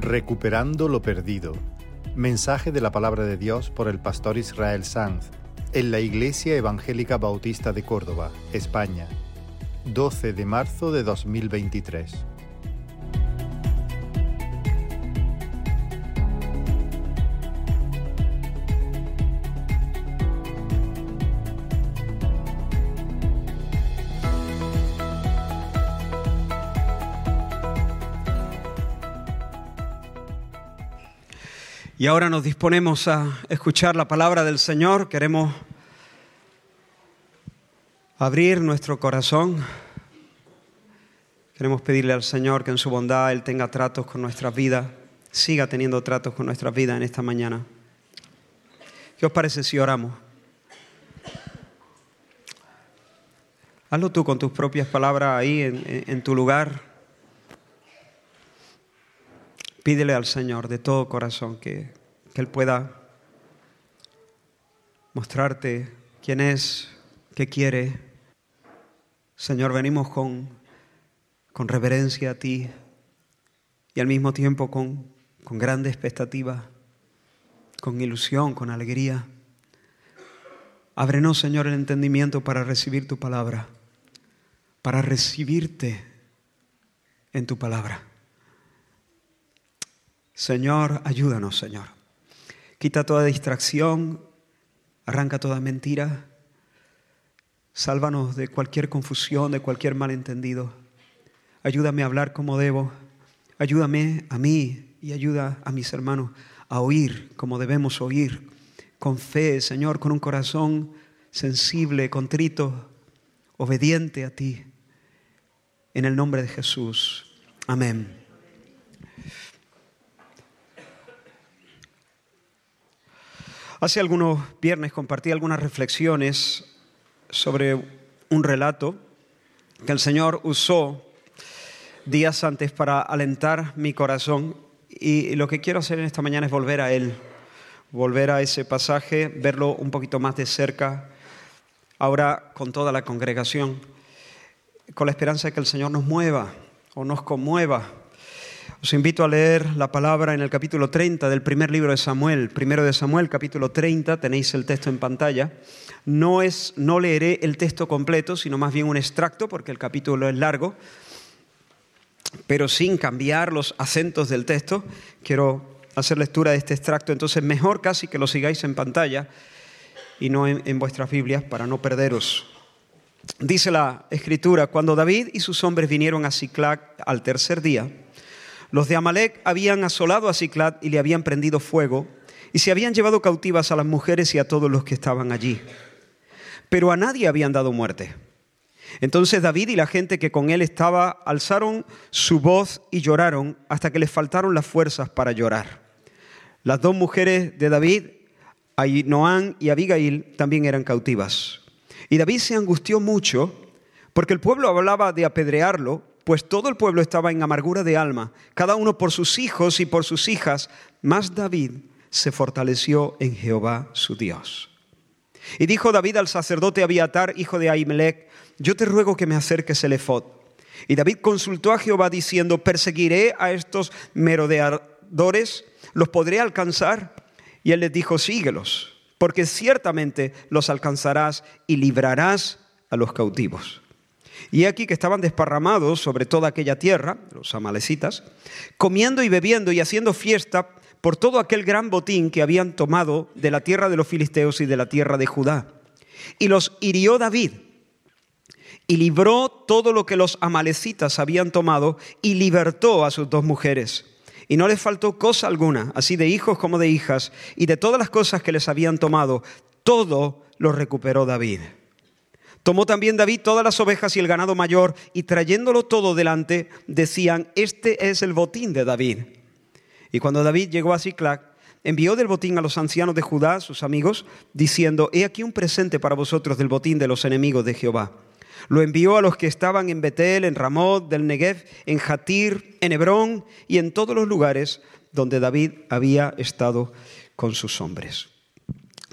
Recuperando lo perdido. Mensaje de la palabra de Dios por el pastor Israel Sanz en la Iglesia Evangélica Bautista de Córdoba, España, 12 de marzo de 2023. Y ahora nos disponemos a escuchar la palabra del Señor. Queremos abrir nuestro corazón. Queremos pedirle al Señor que en su bondad Él tenga tratos con nuestras vidas, siga teniendo tratos con nuestras vidas en esta mañana. ¿Qué os parece si oramos? Hazlo tú con tus propias palabras ahí en, en tu lugar. Pídele al Señor de todo corazón que, que Él pueda mostrarte quién es, qué quiere. Señor, venimos con, con reverencia a ti y al mismo tiempo con, con grande expectativa, con ilusión, con alegría. Ábrenos, Señor, el entendimiento para recibir tu palabra, para recibirte en tu palabra. Señor, ayúdanos, Señor. Quita toda distracción, arranca toda mentira, sálvanos de cualquier confusión, de cualquier malentendido. Ayúdame a hablar como debo, ayúdame a mí y ayuda a mis hermanos a oír como debemos oír, con fe, Señor, con un corazón sensible, contrito, obediente a ti. En el nombre de Jesús. Amén. Hace algunos viernes compartí algunas reflexiones sobre un relato que el Señor usó días antes para alentar mi corazón y lo que quiero hacer en esta mañana es volver a él, volver a ese pasaje, verlo un poquito más de cerca, ahora con toda la congregación, con la esperanza de que el Señor nos mueva o nos conmueva os invito a leer la palabra en el capítulo 30 del primer libro de Samuel, primero de Samuel, capítulo 30, tenéis el texto en pantalla. No, es, no leeré el texto completo, sino más bien un extracto, porque el capítulo es largo, pero sin cambiar los acentos del texto. Quiero hacer lectura de este extracto, entonces mejor casi que lo sigáis en pantalla y no en, en vuestras Biblias para no perderos. Dice la escritura, cuando David y sus hombres vinieron a Siclac al tercer día, los de Amalek habían asolado a Ciclat y le habían prendido fuego, y se habían llevado cautivas a las mujeres y a todos los que estaban allí. Pero a nadie habían dado muerte. Entonces David y la gente que con él estaba alzaron su voz y lloraron hasta que les faltaron las fuerzas para llorar. Las dos mujeres de David, Ainoán y Abigail, también eran cautivas. Y David se angustió mucho porque el pueblo hablaba de apedrearlo pues todo el pueblo estaba en amargura de alma, cada uno por sus hijos y por sus hijas, mas David se fortaleció en Jehová su Dios. Y dijo David al sacerdote Abiatar, hijo de Ahimelech, yo te ruego que me acerques el efod. Y David consultó a Jehová diciendo, ¿perseguiré a estos merodeadores? ¿Los podré alcanzar? Y él les dijo, síguelos, porque ciertamente los alcanzarás y librarás a los cautivos. Y aquí que estaban desparramados sobre toda aquella tierra, los amalecitas, comiendo y bebiendo y haciendo fiesta por todo aquel gran botín que habían tomado de la tierra de los filisteos y de la tierra de Judá. Y los hirió David y libró todo lo que los amalecitas habían tomado y libertó a sus dos mujeres. Y no les faltó cosa alguna, así de hijos como de hijas, y de todas las cosas que les habían tomado, todo lo recuperó David. Tomó también David todas las ovejas y el ganado mayor, y trayéndolo todo delante, decían, este es el botín de David. Y cuando David llegó a Ciclac, envió del botín a los ancianos de Judá, sus amigos, diciendo, he aquí un presente para vosotros del botín de los enemigos de Jehová. Lo envió a los que estaban en Betel, en Ramot, del Negev, en Jatir, en Hebrón y en todos los lugares donde David había estado con sus hombres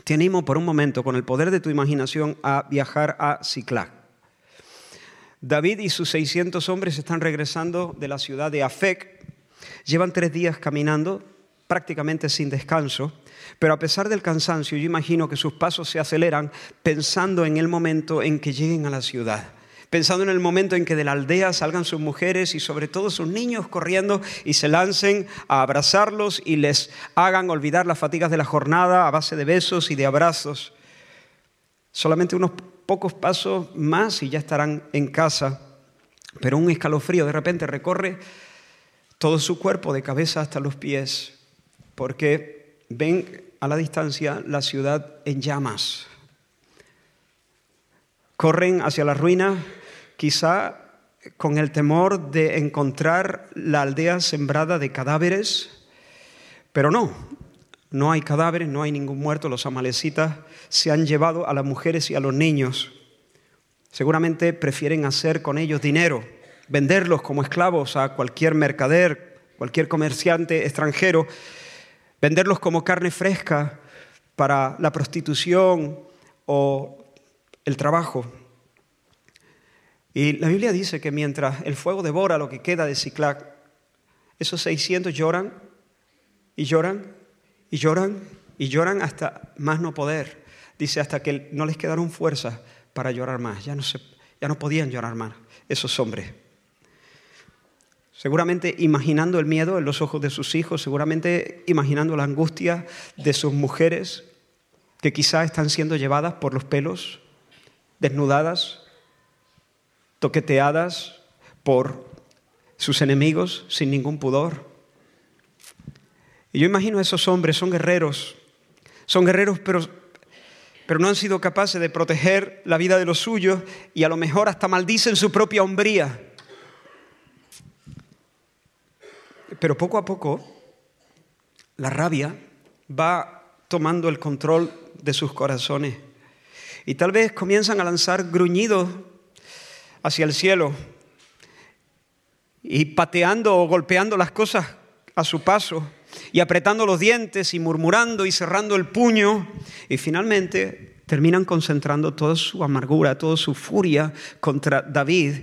te animo por un momento, con el poder de tu imaginación, a viajar a Ciclac. David y sus 600 hombres están regresando de la ciudad de Afec, Llevan tres días caminando, prácticamente sin descanso, pero a pesar del cansancio, yo imagino que sus pasos se aceleran pensando en el momento en que lleguen a la ciudad pensando en el momento en que de la aldea salgan sus mujeres y sobre todo sus niños corriendo y se lancen a abrazarlos y les hagan olvidar las fatigas de la jornada a base de besos y de abrazos. Solamente unos pocos pasos más y ya estarán en casa, pero un escalofrío de repente recorre todo su cuerpo de cabeza hasta los pies, porque ven a la distancia la ciudad en llamas. Corren hacia la ruina, quizá con el temor de encontrar la aldea sembrada de cadáveres, pero no, no hay cadáveres, no hay ningún muerto, los amalecitas se han llevado a las mujeres y a los niños. Seguramente prefieren hacer con ellos dinero, venderlos como esclavos a cualquier mercader, cualquier comerciante extranjero, venderlos como carne fresca para la prostitución o el trabajo. Y la Biblia dice que mientras el fuego devora lo que queda de Ciclac, esos 600 lloran y lloran y lloran y lloran hasta más no poder. Dice hasta que no les quedaron fuerzas para llorar más. Ya no, se, ya no podían llorar más esos hombres. Seguramente imaginando el miedo en los ojos de sus hijos, seguramente imaginando la angustia de sus mujeres que quizá están siendo llevadas por los pelos, desnudadas, toqueteadas por sus enemigos sin ningún pudor. Y yo imagino a esos hombres, son guerreros, son guerreros pero, pero no han sido capaces de proteger la vida de los suyos y a lo mejor hasta maldicen su propia hombría. Pero poco a poco la rabia va tomando el control de sus corazones y tal vez comienzan a lanzar gruñidos hacia el cielo y pateando o golpeando las cosas a su paso y apretando los dientes y murmurando y cerrando el puño y finalmente terminan concentrando toda su amargura, toda su furia contra David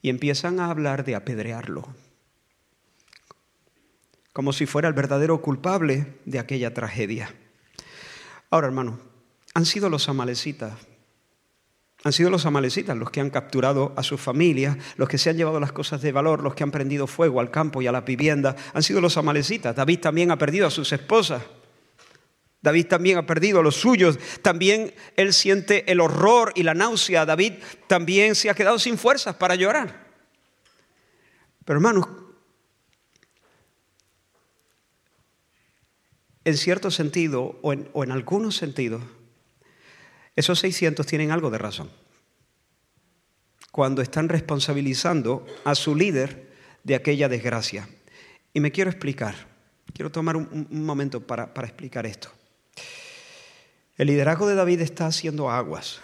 y empiezan a hablar de apedrearlo, como si fuera el verdadero culpable de aquella tragedia. Ahora, hermano, han sido los amalecitas han sido los amalecitas los que han capturado a sus familias, los que se han llevado las cosas de valor, los que han prendido fuego al campo y a la vivienda. Han sido los amalecitas. David también ha perdido a sus esposas. David también ha perdido a los suyos. También él siente el horror y la náusea. David también se ha quedado sin fuerzas para llorar. Pero hermanos, en cierto sentido o en, o en algunos sentidos, esos 600 tienen algo de razón. Cuando están responsabilizando a su líder de aquella desgracia. Y me quiero explicar, quiero tomar un, momento para, para explicar esto. El liderazgo de David está haciendo aguas,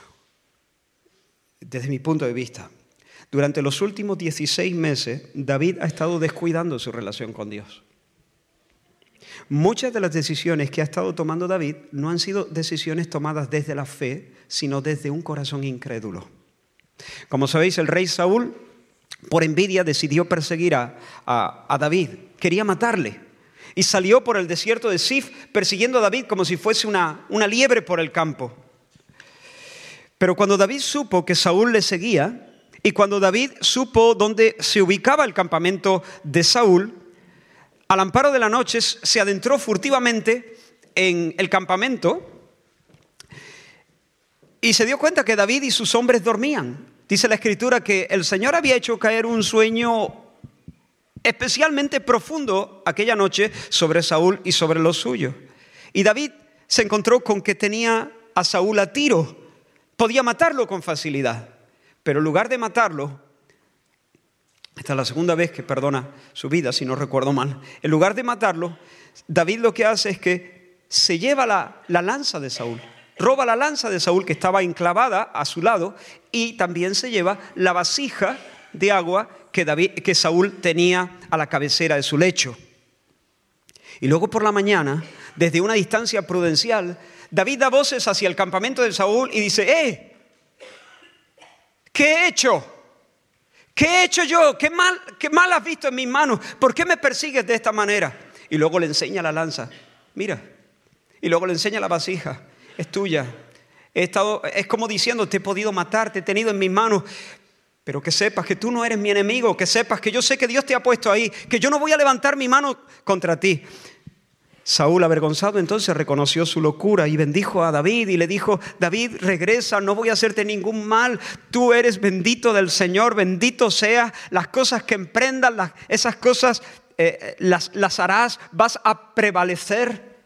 desde mi punto de vista. Durante los últimos 16 meses, David ha estado descuidando su relación con Dios. Muchas de las decisiones que ha estado tomando David no han sido decisiones tomadas desde la fe, sino desde un corazón incrédulo. Como sabéis, el rey Saúl, por envidia, decidió perseguir a, David. Quería matarle. Y salió por el desierto de Sif persiguiendo a David como si fuese una, una liebre por el campo. Pero cuando David supo que Saúl le seguía, y cuando David supo dónde se ubicaba el campamento de Saúl, al amparo de la noche, se adentró furtivamente en el campamento y se dio cuenta que David y sus hombres dormían. Dice la escritura que el Señor había hecho caer un sueño especialmente profundo aquella noche sobre Saúl y sobre los suyos. Y David se encontró con que tenía a Saúl a tiro, podía matarlo con facilidad, pero en lugar de matarlo, esta es la segunda vez que perdona su vida, si no recuerdo mal. En lugar de matarlo, David lo que hace es que se lleva la, lanza de Saúl, roba la lanza de Saúl que estaba enclavada a su lado y también se lleva la vasija de agua que, David, que Saúl tenía a la cabecera de su lecho. Y luego por la mañana, desde una distancia prudencial, David da voces hacia el campamento de Saúl y dice, ¡eh! ¿Qué he hecho? ¿Qué he hecho yo? ¿Qué mal, ¿Qué mal has visto en mis manos? ¿Por qué me persigues de esta manera? Y luego le enseña la lanza. Mira. Y luego le enseña la vasija. Es tuya. He estado, es como diciendo, te he podido matar, te he tenido en mis manos. Pero que sepas que tú no eres mi enemigo, que sepas que yo sé que Dios te ha puesto ahí, que yo no voy a levantar mi mano contra ti. Saúl, avergonzado, entonces reconoció su locura y bendijo a David y le dijo, David, regresa, no voy a hacerte ningún mal, tú eres bendito del Señor, bendito sea las cosas que emprendas, esas cosas eh, las, las harás, vas a prevalecer.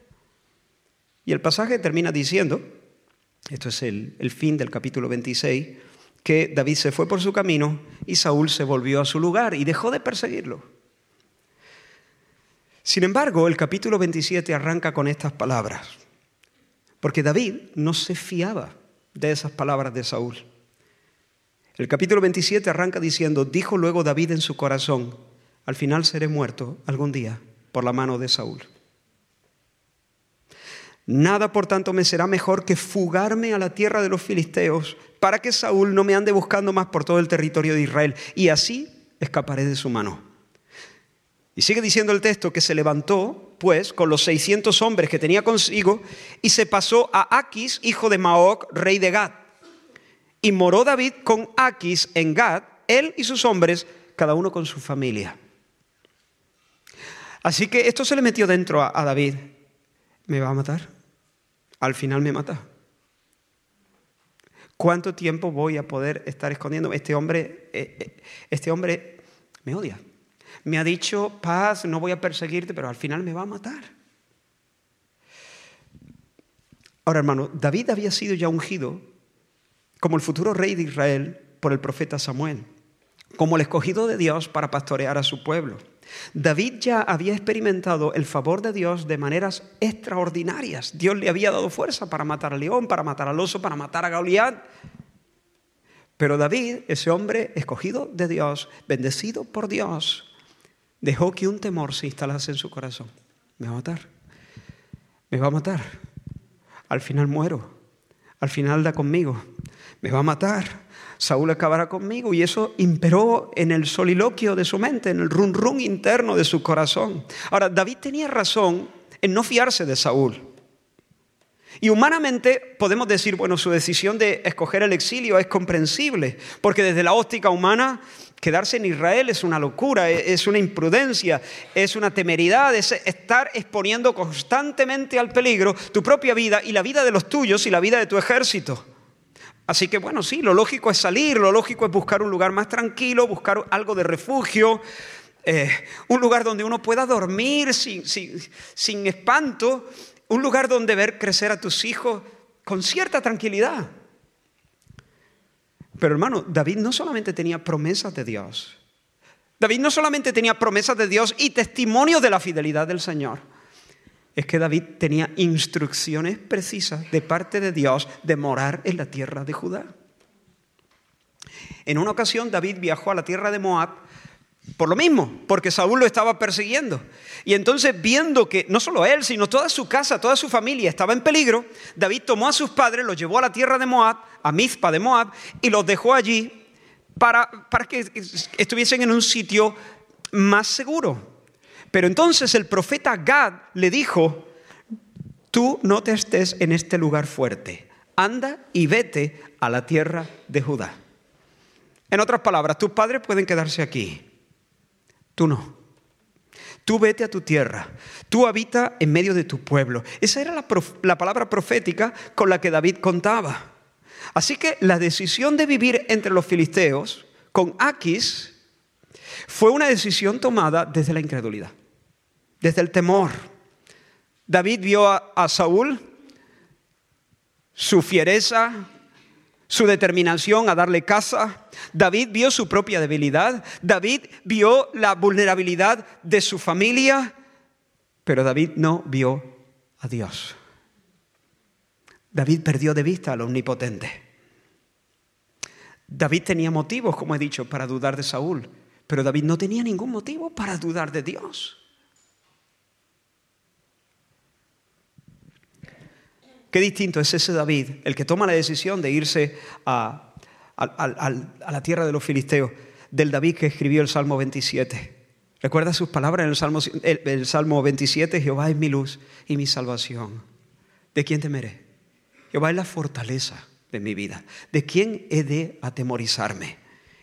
Y el pasaje termina diciendo, esto es el, el fin del capítulo 26, que David se fue por su camino y Saúl se volvió a su lugar y dejó de perseguirlo. Sin embargo, el capítulo 27 arranca con estas palabras, porque David no se fiaba de esas palabras de Saúl. El capítulo 27 arranca diciendo, dijo luego David en su corazón, al final seré muerto algún día por la mano de Saúl. Nada, por tanto, me será mejor que fugarme a la tierra de los filisteos para que Saúl no me ande buscando más por todo el territorio de Israel y así escaparé de su mano. Y sigue diciendo el texto que se levantó, pues, con los 600 hombres que tenía consigo y se pasó a Aquis, hijo de Maoc, rey de Gad. Y moró David con Aquis en Gad, él y sus hombres, cada uno con su familia. Así que esto se le metió dentro a, David. ¿Me va a matar? Al final me mata. ¿Cuánto tiempo voy a poder estar escondiendo? Este hombre, eh, eh, este hombre me odia me ha dicho, paz, no voy a perseguirte, pero al final me va a matar. Ahora, hermano, David había sido ya ungido como el futuro rey de Israel por el profeta Samuel, como el escogido de Dios para pastorear a su pueblo. David ya había experimentado el favor de Dios de maneras extraordinarias. Dios le había dado fuerza para matar al león, para matar al oso, para matar a Goliat. Pero David, ese hombre escogido de Dios, bendecido por Dios, dejó que un temor se instalase en su corazón. Me va a matar. Me va a matar. Al final muero. Al final da conmigo. Me va a matar. Saúl acabará conmigo. Y eso imperó en el soliloquio de su mente, en el run run interno de su corazón. Ahora, David tenía razón en no fiarse de Saúl. Y humanamente podemos decir, bueno, su decisión de escoger el exilio es comprensible, porque desde la óptica humana quedarse en Israel es una locura, e-, es una imprudencia, es una temeridad, es estar exponiendo constantemente al peligro tu propia vida y la vida de los tuyos y la vida de tu ejército. Así que bueno, sí, lo lógico es salir, lo lógico es buscar un lugar más tranquilo, buscar algo de refugio, eh, un lugar donde uno pueda dormir sin, sin espanto, un lugar donde ver crecer a tus hijos con cierta tranquilidad. Pero hermano, David no solamente tenía promesas de Dios, David no solamente tenía promesas de Dios y testimonio de la fidelidad del Señor, es que David tenía instrucciones precisas de parte de Dios de morar en la tierra de Judá. En una ocasión David viajó a la tierra de Moab por lo mismo, porque Saúl lo estaba persiguiendo. Y entonces viendo que no solo él, sino toda su casa, toda su familia estaba en peligro, David tomó a sus padres, los llevó a la tierra de Moab, a Mizpa de Moab, y los dejó allí para, para que estuviesen en un sitio más seguro. Pero entonces el profeta Gad le dijo, tú no te estés en este lugar fuerte, anda y vete a la tierra de Judá. En otras palabras, tus padres pueden quedarse aquí Tú no. Tú vete a tu tierra, tú habita en medio de tu pueblo. Esa era la, palabra profética con la que David contaba. Así que la decisión de vivir entre los filisteos con Aquis fue una decisión tomada desde la incredulidad, desde el temor. David vio a Saúl, su fiereza, su determinación a darle caza. David vio su propia debilidad. David vio la vulnerabilidad de su familia. Pero David no vio a Dios. David perdió de vista al omnipotente. David tenía motivos, como he dicho, para dudar de Saúl. Pero David no tenía ningún motivo para dudar de Dios. Qué distinto es ese David, el que toma la decisión de irse a, la tierra de los filisteos. del David que escribió el Salmo 27. ¿Recuerda sus palabras en el Salmo, el Salmo 27? Jehová es mi luz y mi salvación. ¿De quién temeré? Jehová es la fortaleza de mi vida. ¿De quién he de atemorizarme?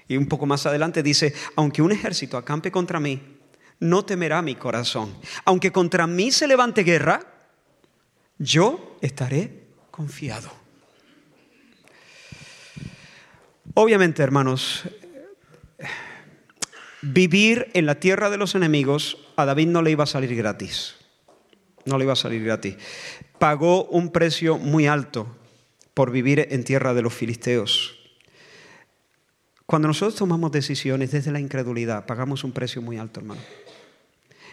Y un poco más adelante dice, aunque un ejército acampe contra mí, no temerá mi corazón. Aunque contra mí se levante guerra, yo estaré confiado. Obviamente, hermanos, vivir en la tierra de los enemigos a David no le iba a salir gratis. No le iba a salir gratis. Pagó un precio muy alto por vivir en tierra de los filisteos. Cuando nosotros tomamos decisiones desde la incredulidad, pagamos un precio muy alto, hermano.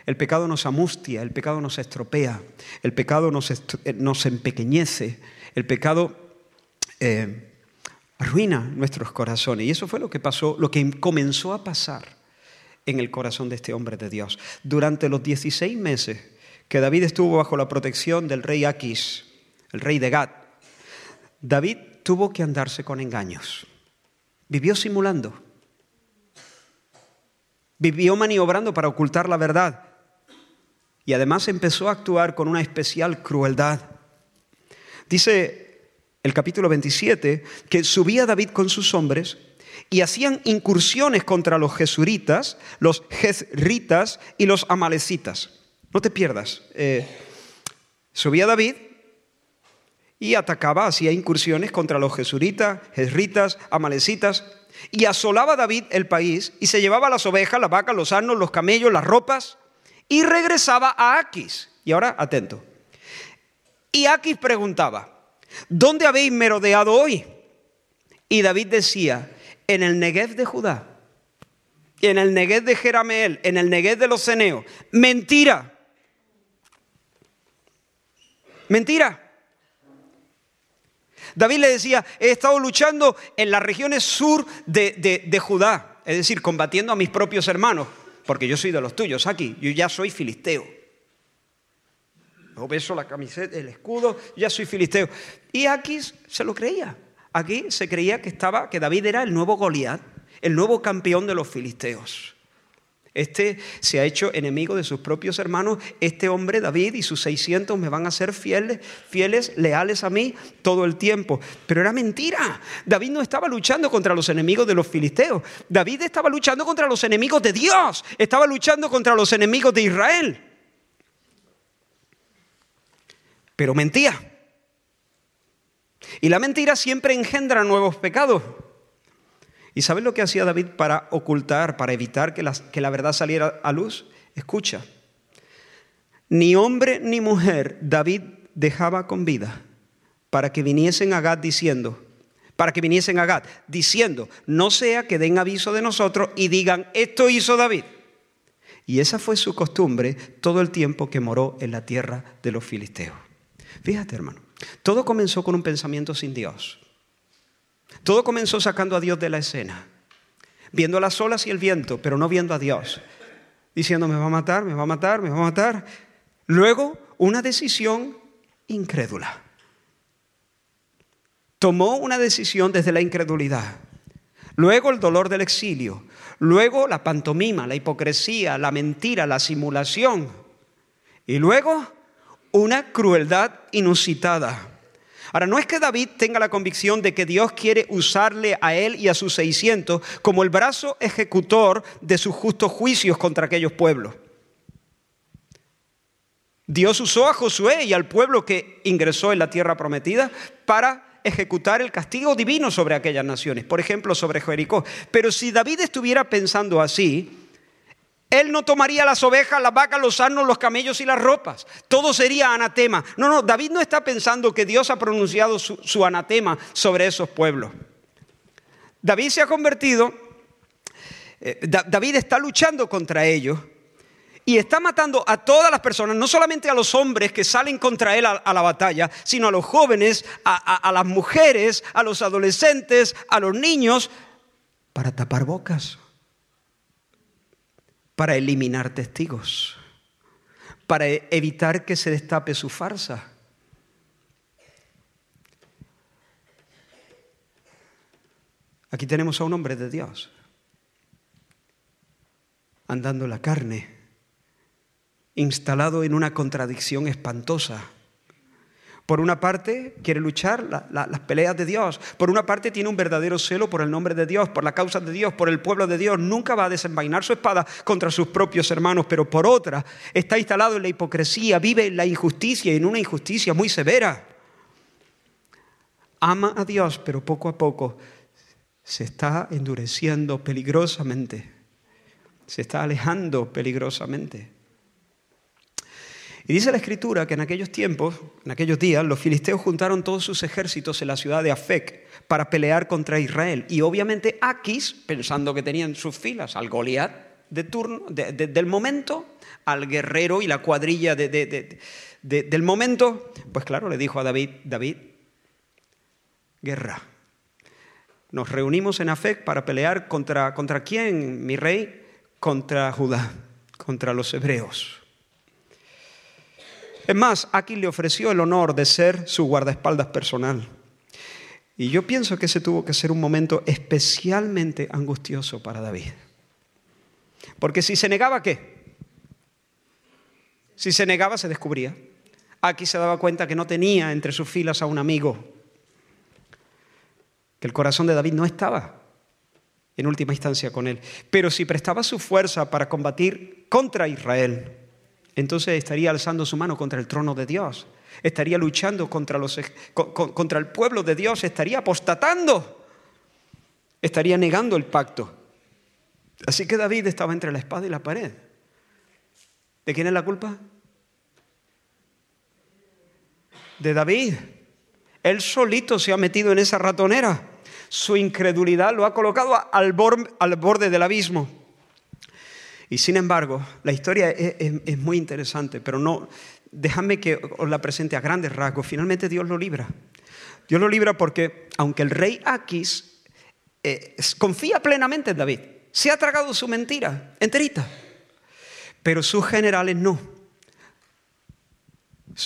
El pecado nos amustia, el pecado nos estropea, el pecado nos, eh, empequeñece, el pecado eh, arruina nuestros corazones. Y eso fue lo que pasó, lo que comenzó a pasar en el corazón de este hombre de Dios. Durante los 16 meses que David estuvo bajo la protección del rey Aquis, el rey de Gad, David tuvo que andarse con engaños. Vivió simulando. Vivió maniobrando para ocultar la verdad y además empezó a actuar con una especial crueldad. Dice el capítulo 27 que subía David con sus hombres y hacían incursiones contra los jesuritas, los jezritas y los amalecitas. No te pierdas. Eh, subía David y atacaba, hacía incursiones contra los jesuritas, jezritas, amalecitas, y asolaba David el país y se llevaba las ovejas, las vacas, los asnos, los camellos, las ropas y regresaba a Aquis. Y ahora, atento. Y Aquis preguntaba, ¿dónde habéis merodeado hoy? Y David decía, en el Negev de Judá, en el Negev de Jerameel, en el Negev de los Ceneos. Mentira. Mentira. David le decía, he estado luchando en las regiones sur de, de Judá, es decir, combatiendo a mis propios hermanos porque yo soy de los tuyos aquí, yo ya soy filisteo. Yo beso la camiseta, el escudo, ya soy filisteo. Y aquí se lo creía. Aquí se creía que estaba, que David era el nuevo Goliat, el nuevo campeón de los filisteos. Este se ha hecho enemigo de sus propios hermanos. Este hombre, David, y sus 600 me van a ser fieles, fieles, leales a mí todo el tiempo. Pero era mentira. David no estaba luchando contra los enemigos de los filisteos. David estaba luchando contra los enemigos de Dios. Estaba luchando contra los enemigos de Israel. Pero mentía. Y la mentira siempre engendra nuevos pecados. ¿Y sabes lo que hacía David para ocultar, para evitar que la, que la verdad saliera a luz? Escucha, ni hombre ni mujer David dejaba con vida para que viniesen a Gad diciendo, para que viniesen a Gad diciendo, no sea que den aviso de nosotros y digan, esto hizo David. Y esa fue su costumbre todo el tiempo que moró en la tierra de los filisteos. Fíjate, hermano, todo comenzó con un pensamiento sin Dios. Todo comenzó sacando a Dios de la escena, viendo las olas y el viento, pero no viendo a Dios, diciendo, me va a matar, me va a matar, me va a matar. Luego, una decisión incrédula. Tomó una decisión desde la incredulidad. Luego el dolor del exilio. Luego la pantomima, la hipocresía, la mentira, la simulación. Y luego una crueldad inusitada. Ahora, no es que David tenga la convicción de que Dios quiere usarle a él y a sus 600 como el brazo ejecutor de sus justos juicios contra aquellos pueblos. Dios usó a Josué y al pueblo que ingresó en la tierra prometida para ejecutar el castigo divino sobre aquellas naciones, por ejemplo, sobre Jericó. Pero si David estuviera pensando así, él no tomaría las ovejas, las vacas, los asnos, los camellos y las ropas. Todo sería anatema. No, no, David no está pensando que Dios ha pronunciado su, anatema sobre esos pueblos. David se ha convertido, eh, David está luchando contra ellos y está matando a todas las personas, no solamente a los hombres que salen contra él a, la batalla, sino a los jóvenes, a las mujeres, a los adolescentes, a los niños, para tapar bocas para eliminar testigos, para evitar que se destape su farsa. Aquí tenemos a un hombre de Dios andando la carne, instalado en una contradicción espantosa. Por una parte, quiere luchar las peleas de Dios. Por una parte, tiene un verdadero celo por el nombre de Dios, por la causa de Dios, por el pueblo de Dios. Nunca va a desenvainar su espada contra sus propios hermanos. Pero por otra, está instalado en la hipocresía, vive en la injusticia y en una injusticia muy severa. Ama a Dios, pero poco a poco se está endureciendo peligrosamente. Se está alejando peligrosamente. Y dice la escritura que en aquellos tiempos, en aquellos días, los filisteos juntaron todos sus ejércitos en la ciudad de Afec para pelear contra Israel. Y obviamente Aquis, pensando que tenían sus filas al Goliat del momento, al guerrero y la cuadrilla del momento, pues claro, le dijo a David, David, guerra. Nos reunimos en Afec para pelear contra, contra quién, mi rey, contra Judá, contra los hebreos. Es más, aquí le ofreció el honor de ser su guardaespaldas personal. Y yo pienso que ese tuvo que ser un momento especialmente angustioso para David. Porque si se negaba, ¿qué? Si se negaba, se descubría. Aquí se daba cuenta que no tenía entre sus filas a un amigo, que el corazón de David no estaba en última instancia con él. Pero si prestaba su fuerza para combatir contra Israel, entonces estaría alzando su mano contra el trono de Dios, estaría luchando contra, los, contra el pueblo de Dios, estaría apostatando, estaría negando el pacto. Así que David estaba entre la espada y la pared. ¿De quién es la culpa? De David. Él solito se ha metido en esa ratonera. Su incredulidad lo ha colocado al borde del abismo. Y sin embargo, la historia es, muy interesante, pero no, déjame que os la presente a grandes rasgos. Finalmente Dios lo libra. Dios lo libra porque, aunque el rey Aquis eh, confía plenamente en David, se ha tragado su mentira enterita, pero sus generales no.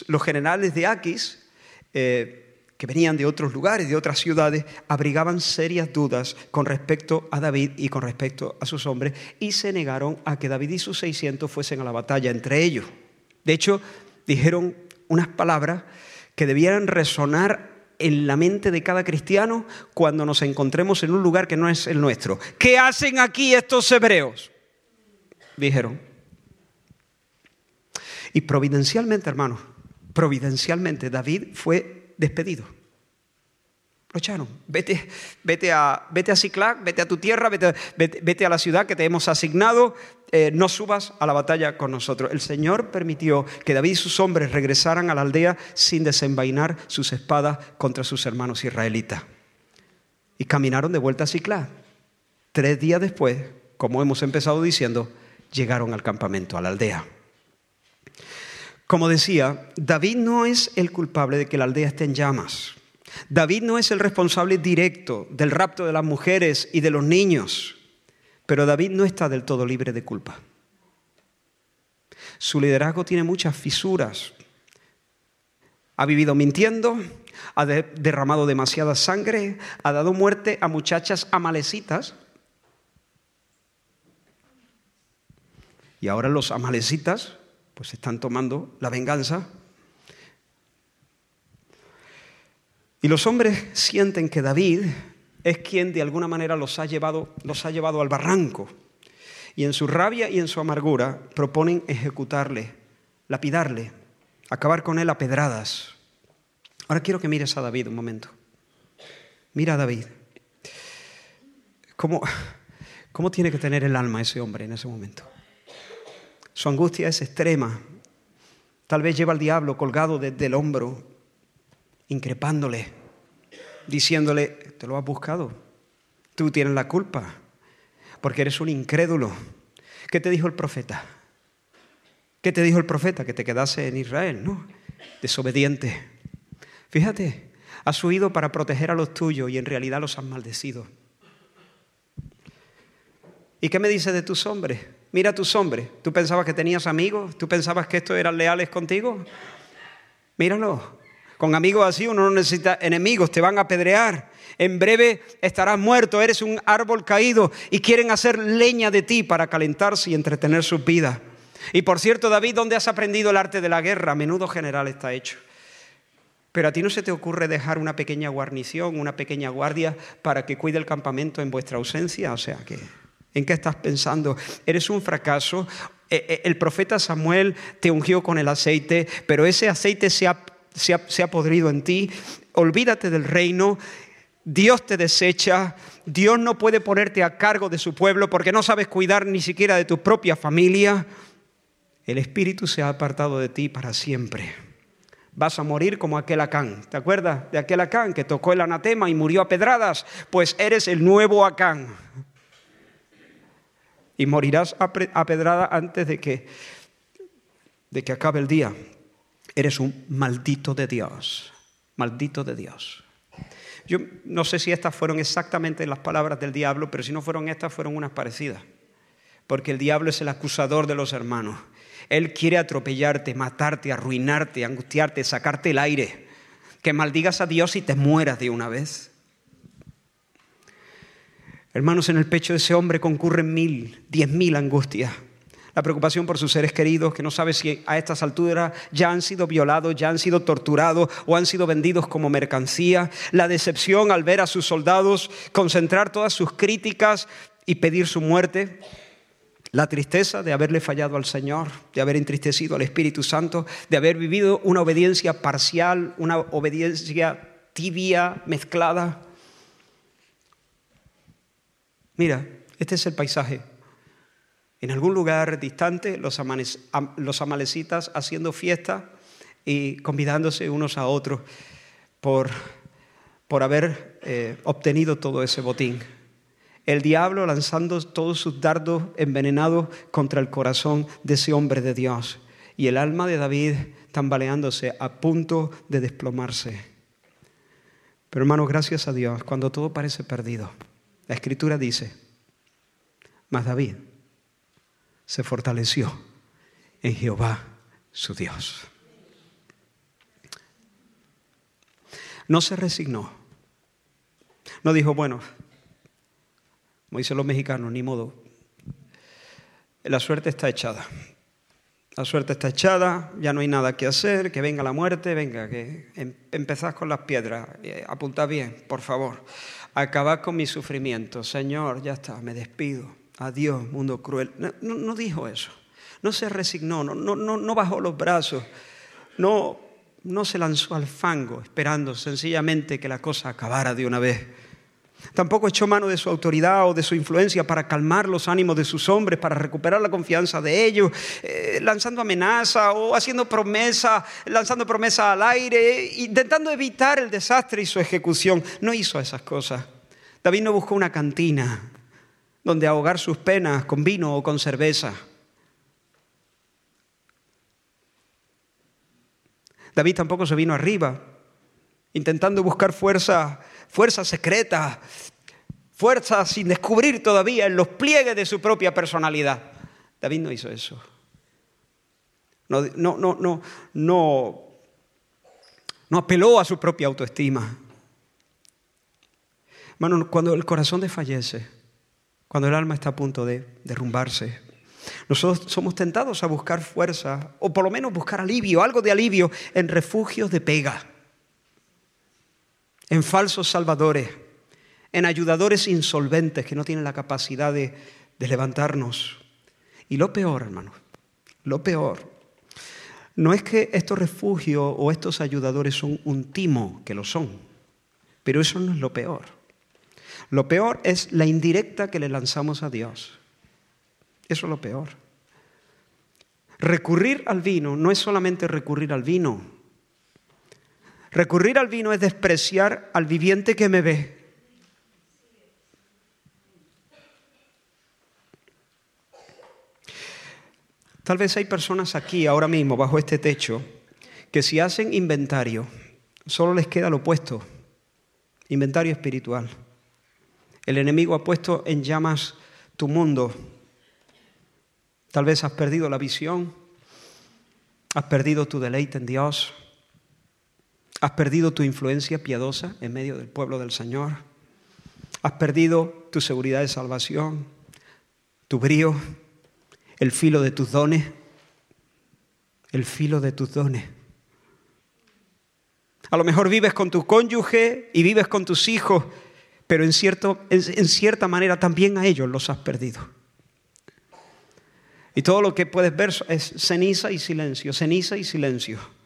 Los generales de Aquis eh, que venían de otros lugares, de otras ciudades, abrigaban serias dudas con respecto a David y con respecto a sus hombres y se negaron a que David y sus 600 fuesen a la batalla entre ellos. De hecho, dijeron unas palabras que debieran resonar en la mente de cada cristiano cuando nos encontremos en un lugar que no es el nuestro. ¿Qué hacen aquí estos hebreos? Dijeron. Y providencialmente, hermanos, providencialmente David fue despedido. Lo echaron. Vete, vete, a, vete a vete a tu tierra, vete, vete, a la ciudad que te hemos asignado, eh, no subas a la batalla con nosotros. El Señor permitió que David y sus hombres regresaran a la aldea sin desenvainar sus espadas contra sus hermanos israelitas. Y caminaron de vuelta a Ciclac. Tres días después, como hemos empezado diciendo, llegaron al campamento, a la aldea. Como decía, David no es el culpable de que la aldea esté en llamas. David no es el responsable directo del rapto de las mujeres y de los niños, pero David no está del todo libre de culpa. Su liderazgo tiene muchas fisuras. Ha vivido mintiendo, ha derramado demasiada sangre, ha dado muerte a muchachas amalecitas. Y ahora los amalecitas pues están tomando la venganza. Y los hombres sienten que David es quien de alguna manera los ha llevado, los ha llevado al barranco. Y en su rabia y en su amargura proponen ejecutarle, lapidarle, acabar con él a pedradas. Ahora quiero que mires a David un momento. Mira a David. ¿Cómo, ¿Cómo tiene que tener el alma ese hombre en ese momento? Su angustia es extrema. Tal vez lleva al diablo colgado desde el hombro, increpándole, diciéndole, te lo has buscado, tú tienes la culpa, porque eres un incrédulo. ¿Qué te dijo el profeta? ¿Qué te dijo el profeta? Que te quedase en Israel, ¿no? Desobediente. Fíjate, has huido para proteger a los tuyos y en realidad los has maldecido. ¿Y qué me dice de tus hombres? Mira tus hombres. ¿Tú pensabas que tenías amigos? ¿Tú pensabas que estos eran leales contigo? Míralo. Con amigos así uno no necesita enemigos, te van a apedrear. En breve estarás muerto, eres un árbol caído y quieren hacer leña de ti para calentarse y entretener sus vidas. Y por cierto, David, ¿dónde has aprendido el arte de la guerra? A menudo general está hecho. Pero a ti no se te ocurre dejar una pequeña guarnición, una pequeña guardia para que cuide el campamento en vuestra ausencia. O sea, que, ¿en qué estás pensando? ¿Eres un fracaso? Eh, eh, el profeta Samuel te ungió con el aceite, pero ese aceite se ha, se ha podrido en ti. Olvídate del reino. Dios te desecha, Dios no puede ponerte a cargo de su pueblo porque no sabes cuidar ni siquiera de tu propia familia. El Espíritu se ha apartado de ti para siempre vas a morir como aquel Acán. ¿Te acuerdas de aquel Acán que tocó el anatema y murió a pedradas? Pues eres el nuevo Acán. Y morirás a pedrada antes de que, de que acabe el día. Eres un maldito de Dios. Maldito de Dios. Yo no sé si estas fueron exactamente las palabras del diablo, pero si no fueron estas, fueron unas parecidas. Porque el diablo es el acusador de los hermanos. Él quiere atropellarte, matarte, arruinarte, angustiarte, sacarte el aire. Que maldigas a Dios y te mueras de una vez. Hermanos, en el pecho de ese hombre concurren mil, diez mil angustias. La preocupación por sus seres queridos, que no sabe si a estas alturas ya han sido violados, ya han sido torturados o han sido vendidos como mercancía. La decepción al ver a sus soldados concentrar todas sus críticas y pedir su muerte. La tristeza de haberle fallado al Señor, de haber entristecido al Espíritu Santo, de haber vivido una obediencia parcial, una obediencia tibia, mezclada. Mira, este es el paisaje. En algún lugar distante, los, amalecitas haciendo fiesta y convidándose unos a otros por, por haber eh, obtenido todo ese botín. El diablo lanzando todos sus dardos envenenados contra el corazón de ese hombre de Dios. Y el alma de David tambaleándose a punto de desplomarse. Pero hermanos, gracias a Dios, cuando todo parece perdido, la escritura dice, mas David se fortaleció en Jehová su Dios. No se resignó. No dijo, bueno, como dicen los mexicanos, ni modo. La suerte está echada. La suerte está echada, ya no hay nada que hacer, que venga la muerte, venga, que em, empezás con las piedras, eh, apuntad bien, por favor. Acabad con mi sufrimiento, Señor, ya está, me despido. Adiós, mundo cruel. No, dijo eso, no se resignó, no, no, no bajó los brazos, no, no se lanzó al fango esperando sencillamente que la cosa acabara de una vez. Tampoco echó mano de su autoridad o de su influencia para calmar los ánimos de sus hombres, para recuperar la confianza de ellos, eh, lanzando amenaza o haciendo promesa, lanzando promesa al aire, intentando evitar el desastre y su ejecución. No hizo esas cosas. David no buscó una cantina donde ahogar sus penas con vino o con cerveza. David tampoco se vino arriba, intentando buscar fuerza fuerzas secretas, fuerzas sin descubrir todavía en los pliegues de su propia personalidad. David no hizo eso. No, no, no, no, no, no apeló a su propia autoestima. Hermano, cuando el corazón desfallece, cuando el alma está a punto de derrumbarse, nosotros somos tentados a buscar fuerza, o por lo menos buscar alivio, algo de alivio, en refugios de pega en falsos salvadores, en ayudadores insolventes que no tienen la capacidad de, levantarnos. Y lo peor, hermanos, lo peor, no es que estos refugios o estos ayudadores son un timo, que lo son, pero eso no es lo peor. Lo peor es la indirecta que le lanzamos a Dios. Eso es lo peor. Recurrir al vino no es solamente recurrir al vino, Recurrir al vino es despreciar al viviente que me ve. Tal vez hay personas aquí ahora mismo, bajo este techo, que si hacen inventario, solo les queda lo opuesto, inventario espiritual. El enemigo ha puesto en llamas tu mundo. Tal vez has perdido la visión, has perdido tu deleite en Dios, Has perdido tu influencia piadosa en medio del pueblo del Señor. Has perdido tu seguridad de salvación, tu brío, el filo de tus dones, el filo de tus dones. A lo mejor vives con tu cónyuge y vives con tus hijos, pero en, cierto, en, cierta manera también a ellos los has perdido. Y todo lo que puedes ver es ceniza y silencio, ceniza y silencio.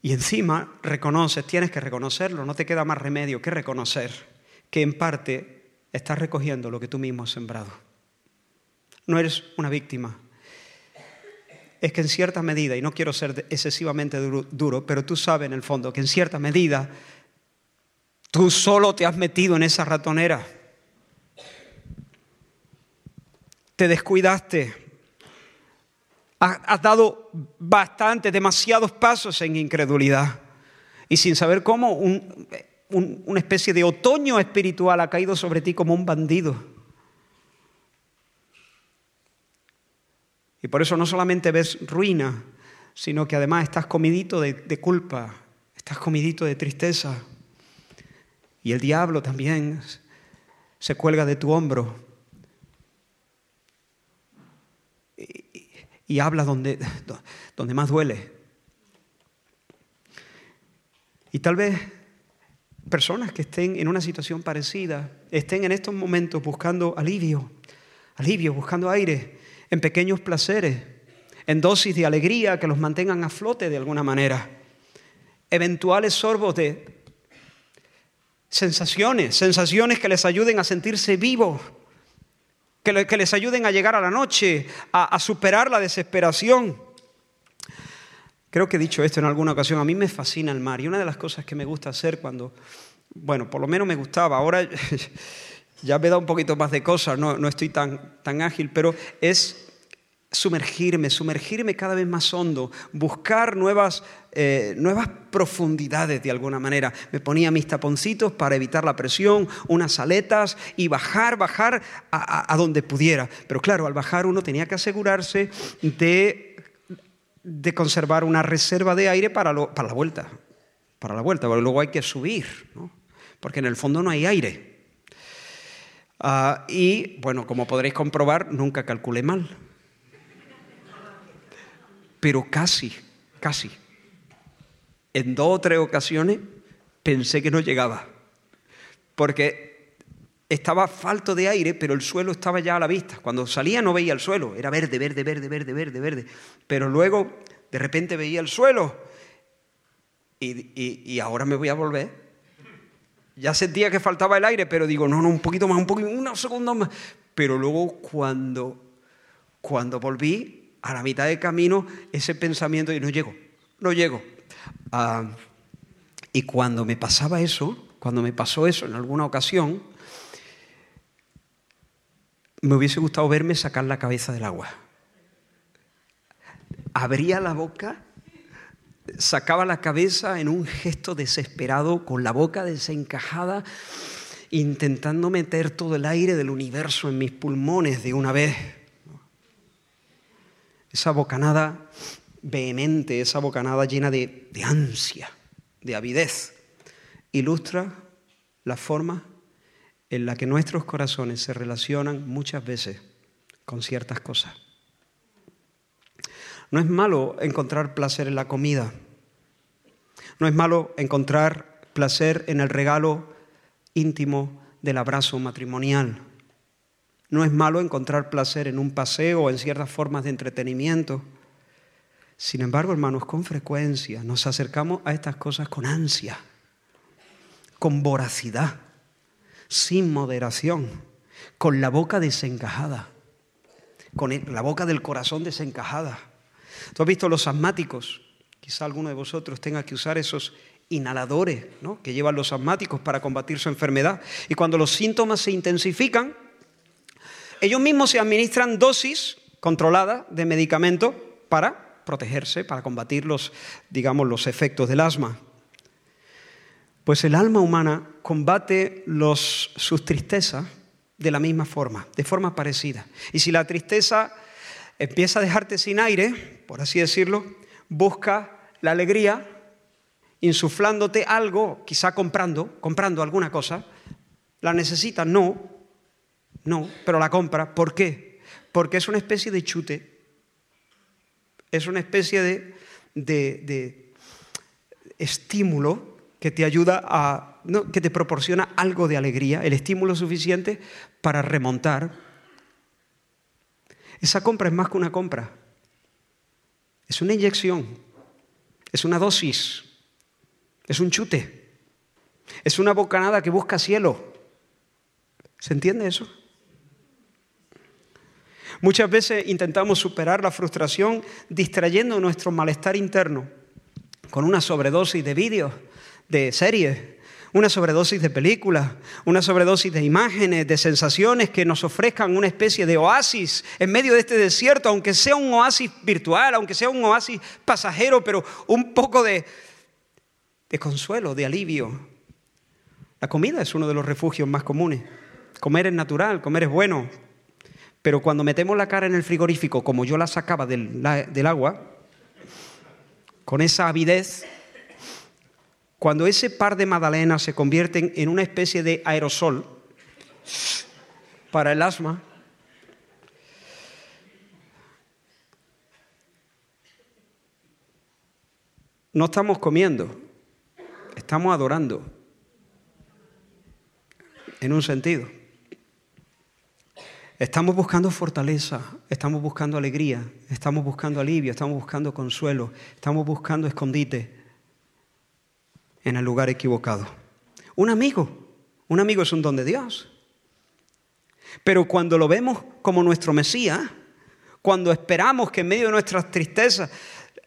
Y encima reconoces, tienes que reconocerlo, no te queda más remedio que reconocer que en parte estás recogiendo lo que tú mismo has sembrado. No eres una víctima. Es que en cierta medida, y no quiero ser excesivamente duro, pero tú sabes en el fondo que en cierta medida tú solo te has metido en esa ratonera. Te descuidaste, Has dado bastante, demasiados pasos en incredulidad. Y sin saber cómo, una especie de otoño espiritual ha caído sobre ti como un bandido. Y por eso no solamente ves ruina, sino que además estás comidito de culpa, estás comidito de tristeza. Y el diablo también se cuelga de tu hombro y habla donde, donde más duele. Y tal vez personas que estén en una situación parecida estén en estos momentos buscando alivio, alivio, buscando aire en pequeños placeres, en dosis de alegría que los mantengan a flote de alguna manera, eventuales sorbos de sensaciones, sensaciones que les ayuden a sentirse vivos que, les ayuden a llegar a la noche, a, superar la desesperación. Creo que he dicho esto en alguna ocasión, a mí me fascina el mar y una de las cosas que me gusta hacer cuando, bueno, por lo menos me gustaba, ahora ya me da un poquito más de cosas, no, no estoy tan, tan ágil, pero es sumergirme, sumergirme cada vez más hondo, buscar nuevas, eh, nuevas profundidades de alguna manera. Me ponía mis taponcitos para evitar la presión, unas aletas y bajar, bajar a, donde pudiera. Pero claro, al bajar uno tenía que asegurarse de, de conservar una reserva de aire para, para la vuelta, para la vuelta, porque luego hay que subir, porque en el fondo no hay aire. Ah, y bueno, como podréis comprobar, nunca calculé mal pero casi, casi. En dos o tres ocasiones pensé que no llegaba, porque estaba falto de aire, pero el suelo estaba ya a la vista. Cuando salía no veía el suelo, era verde, verde, verde, verde, verde, verde. Pero luego de repente veía el suelo y, ahora me voy a volver. Ya sentía que faltaba el aire, pero digo, no, no, un poquito más, un poquito, unos segundos más. Pero luego cuando, cuando volví, a la mitad del camino ese pensamiento y no llego, no llego. Ah, y cuando me pasaba eso, cuando me pasó eso en alguna ocasión, me hubiese gustado verme sacar la cabeza del agua. Abría la boca, sacaba la cabeza en un gesto desesperado, con la boca desencajada, intentando meter todo el aire del universo en mis pulmones de una vez esa bocanada vehemente, esa bocanada llena de, ansia, de avidez, ilustra la forma en la que nuestros corazones se relacionan muchas veces con ciertas cosas. No es malo encontrar placer en la comida. No es malo encontrar placer en el regalo íntimo del abrazo matrimonial. No es malo encontrar placer en un paseo o en ciertas formas de entretenimiento. Sin embargo, hermanos, con frecuencia nos acercamos a estas cosas con ansia, con voracidad, sin moderación, con la boca desencajada, con la boca del corazón desencajada. Tú has visto los asmáticos, quizá alguno de vosotros tenga que usar esos inhaladores que llevan los asmáticos para combatir su enfermedad. Y cuando los síntomas se intensifican, ellos mismos se administran dosis controladas de medicamentos para protegerse, para combatir los, digamos, los efectos del asma. Pues el alma humana combate los, sus tristezas de la misma forma, de forma parecida. Y si la tristeza empieza a dejarte sin aire, por así decirlo, busca la alegría insuflándote algo, quizá comprando, comprando alguna cosa. ¿La necesitas? No, no, pero la compra. ¿Por qué? Porque es una especie de chute, es una especie de, estímulo que te ayuda a, que te proporciona algo de alegría, el estímulo suficiente para remontar. Esa compra es más que una compra, es una inyección, es una dosis, es un chute, es una bocanada que busca cielo. ¿Se entiende eso? Muchas veces intentamos superar la frustración distrayendo nuestro malestar interno con una sobredosis de vídeos, de series, una sobredosis de películas, una sobredosis de imágenes, de sensaciones que nos ofrezcan una especie de oasis en medio de este desierto, aunque sea un oasis virtual, aunque sea un oasis pasajero, pero un poco de, de consuelo, de alivio. La comida es uno de los refugios más comunes. Comer es natural, comer es bueno, pero cuando metemos la cara en el frigorífico, como yo la sacaba del, agua, con esa avidez, cuando ese par de magdalenas se convierten en una especie de aerosol para el asma, no estamos comiendo, estamos adorando, en un sentido. Estamos buscando fortaleza, estamos buscando alegría, estamos buscando alivio, estamos buscando consuelo, estamos buscando escondite en el lugar equivocado. Un amigo, un amigo es un don de Dios. Pero cuando lo vemos como nuestro Mesías, cuando esperamos que en medio de nuestras tristezas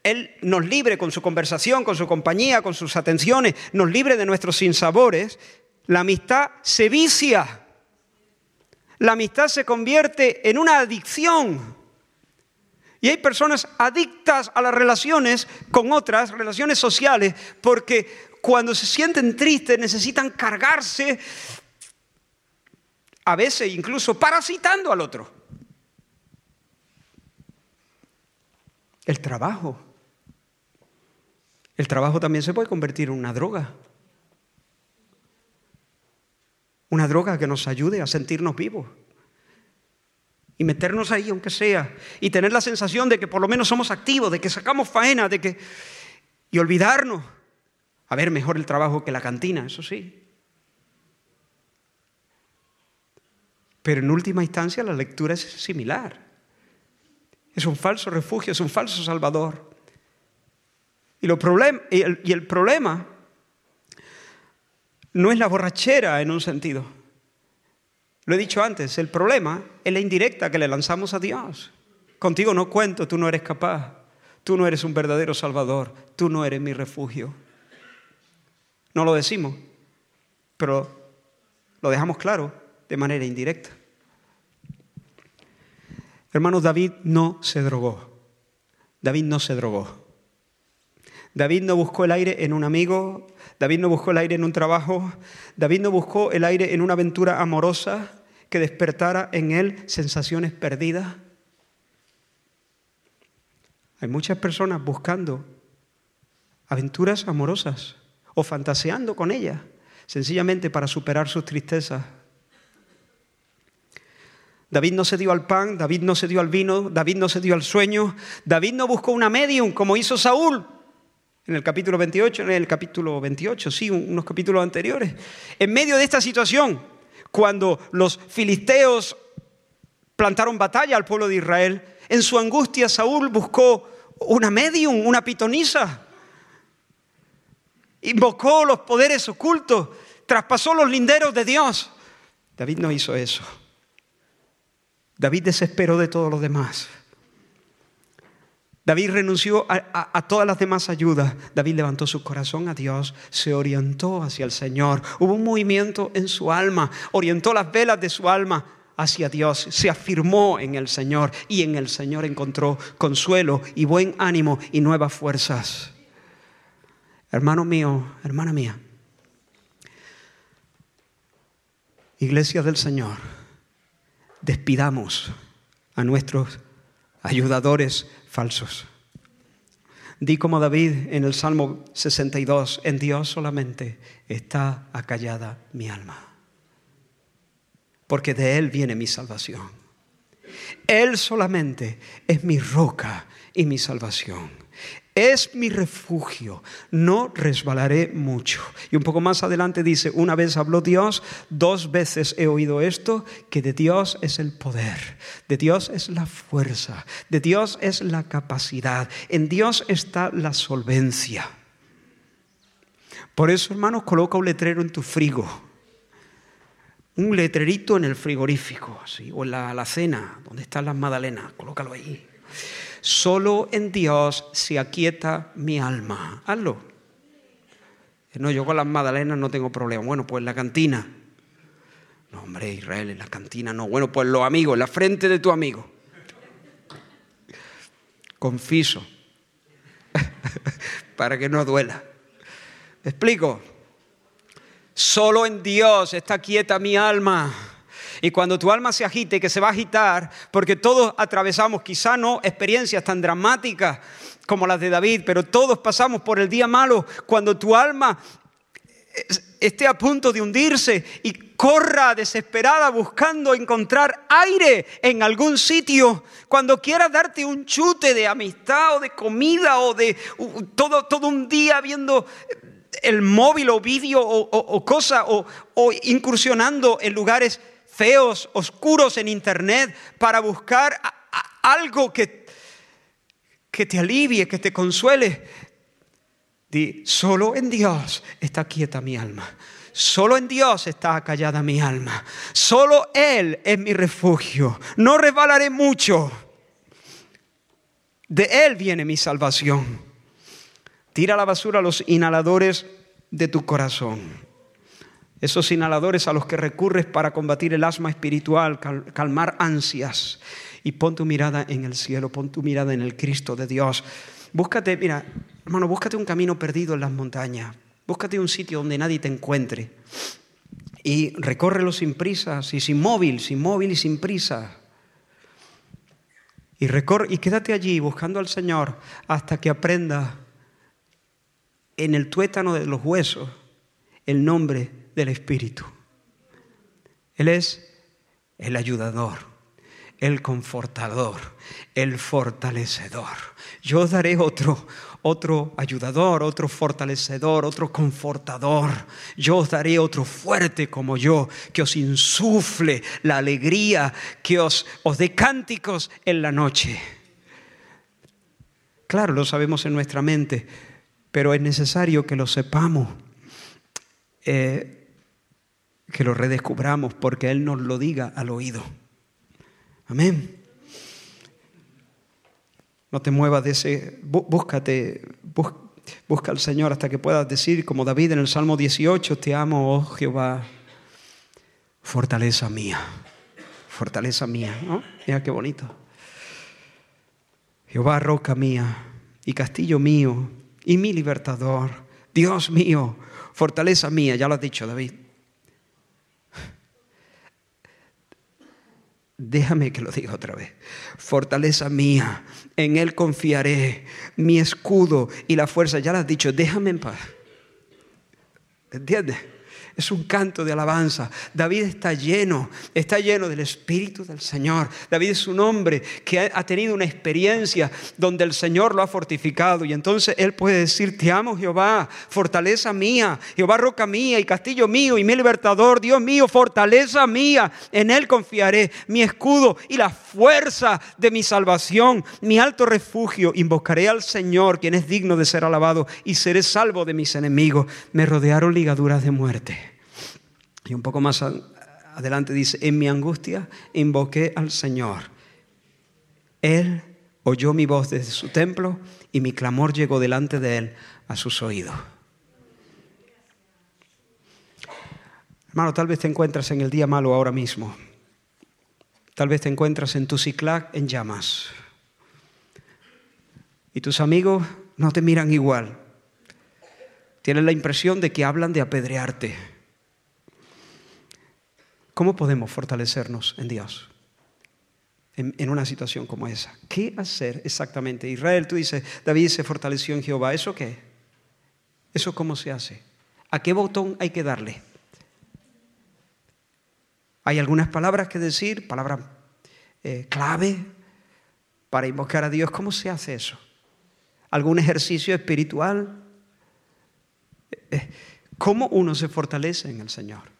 Él nos libre con su conversación, con su compañía, con sus atenciones, nos libre de nuestros sinsabores, la amistad se vicia la amistad se convierte en una adicción. Y hay personas adictas a las relaciones con otras, relaciones sociales, porque cuando se sienten tristes necesitan cargarse, a veces incluso parasitando al otro. El trabajo. El trabajo también se puede convertir en una droga. Una droga que nos ayude a sentirnos vivos. Y meternos ahí, aunque sea. Y tener la sensación de que por lo menos somos activos, de que sacamos faena, de que... Y olvidarnos. A ver, mejor el trabajo que la cantina, eso sí. Pero en última instancia la lectura es similar. Es un falso refugio, es un falso salvador. Y, y el problema no es la borrachera en un sentido. Lo he dicho antes, el problema es la indirecta que le lanzamos a Dios. Contigo no cuento, tú no eres capaz, tú no eres un verdadero salvador, tú no eres mi refugio. No lo decimos, pero lo dejamos claro de manera indirecta. Hermanos, David no se drogó. David no se drogó. David no buscó el aire en un amigo, David no buscó el aire en un trabajo, David no buscó el aire en una aventura amorosa que despertara en él sensaciones perdidas. Hay muchas personas buscando aventuras amorosas o fantaseando con ellas, sencillamente para superar sus tristezas. David no se dio al pan, David no se dio al vino, David no se dio al sueño, David no buscó una medium como hizo Saúl en el capítulo 28, en el capítulo 28, sí, unos capítulos anteriores. En medio de esta situación, cuando los filisteos plantaron batalla al pueblo de Israel, en su angustia Saúl buscó una medium, una pitonisa. Invocó los poderes ocultos, traspasó los linderos de Dios. David no hizo eso. David desesperó de todos los demás. David renunció a, todas las demás ayudas. David levantó su corazón a Dios, se orientó hacia el Señor. Hubo un movimiento en su alma, orientó las velas de su alma hacia Dios, se afirmó en el Señor y en el Señor encontró consuelo y buen ánimo y nuevas fuerzas. Hermano mío, hermana mía, Iglesia del Señor, despidamos a nuestros ayudadores falsos. Di como David en el Salmo 62, en Dios solamente está acallada mi alma, porque de Él viene mi salvación. Él solamente es mi roca y mi salvación. Es mi refugio, no resbalaré mucho. Y un poco más adelante dice, una vez habló Dios, dos veces he oído esto, que de Dios es el poder, de Dios es la fuerza, de Dios es la capacidad, en Dios está la solvencia. Por eso, hermanos, coloca un letrero en tu frigo, un letrerito en el frigorífico, así, o en la alacena, donde están las magdalenas, colócalo ahí. Solo en Dios se aquieta mi alma. Hazlo. No, yo con las magdalenas no tengo problema. Bueno, pues en la cantina. No, hombre, Israel, en la cantina no. Bueno, pues los amigos, en la frente de tu amigo. Confiso. Para que no duela. ¿Me explico? Solo en Dios está quieta mi alma. Y cuando tu alma se agite, que se va a agitar, porque todos atravesamos quizá no experiencias tan dramáticas como las de David, pero todos pasamos por el día malo, cuando tu alma esté a punto de hundirse y corra desesperada buscando encontrar aire en algún sitio, cuando quieras darte un chute de amistad o de comida o de todo, todo un día viendo el móvil o vídeo o, cosa o incursionando en lugares oscuros en internet para buscar algo que, que te alivie, que te consuele. Di, solo en Dios está quieta mi alma. Solo en Dios está callada mi alma. Solo Él es mi refugio. No resbalaré mucho. De Él viene mi salvación. Tira a la basura los inhaladores de tu corazón esos inhaladores a los que recurres para combatir el asma espiritual, calmar ansias. Y pon tu mirada en el cielo, pon tu mirada en el Cristo de Dios. Búscate, mira, hermano, búscate un camino perdido en las montañas. Búscate un sitio donde nadie te encuentre. Y recórrelo sin prisas y sin móvil, sin móvil y sin prisa. Y, y quédate allí buscando al Señor hasta que aprenda en el tuétano de los huesos el nombre del Espíritu. Él es el ayudador, el confortador, el fortalecedor. Yo daré otro, otro ayudador, otro fortalecedor, otro confortador. Yo os daré otro fuerte como yo, que os insufle la alegría, que os, os dé cánticos en la noche. Claro, lo sabemos en nuestra mente, pero es necesario que lo sepamos. Eh, que lo redescubramos porque Él nos lo diga al oído. Amén. No te muevas de ese, búscate, busca al Señor hasta que puedas decir, como David en el Salmo 18, te amo, oh Jehová, fortaleza mía, fortaleza mía. Mira qué bonito. Jehová, roca mía y castillo mío y mi libertador, Dios mío, fortaleza mía, ya lo has dicho David. Déjame que lo diga otra vez. Fortaleza mía, en Él confiaré, mi escudo y la fuerza. Ya lo has dicho, déjame en paz. ¿Entiendes? Es un canto de alabanza. David está lleno, está lleno del Espíritu del Señor. David es un hombre que ha tenido una experiencia donde el Señor lo ha fortificado. Y entonces él puede decir, te amo Jehová, fortaleza mía, Jehová roca mía y castillo mío y mi libertador, Dios mío, fortaleza mía. En él confiaré, mi escudo y la fuerza de mi salvación, mi alto refugio. Invocaré al Señor, quien es digno de ser alabado, y seré salvo de mis enemigos. Me rodearon ligaduras de muerte y un poco más adelante dice, en mi angustia invoqué al Señor. Él oyó mi voz desde su templo y mi clamor llegó delante de él a sus oídos. Hermano, tal vez te encuentras en el día malo ahora mismo. Tal vez te encuentras en tu ciclac en llamas. Y tus amigos no te miran igual. Tienen la impresión de que hablan de apedrearte. ¿Cómo podemos fortalecernos en Dios? en, una situación como esa. ¿Qué hacer exactamente? Israel, tú dices, David se fortaleció en Jehová. ¿Eso qué? ¿Eso cómo se hace? ¿A qué botón hay que darle? Hay algunas palabras que decir, palabras eh, clave para invocar a Dios. ¿Cómo se hace eso? ¿Algún ejercicio espiritual? Eh, eh, ¿Cómo uno se fortalece en el Señor?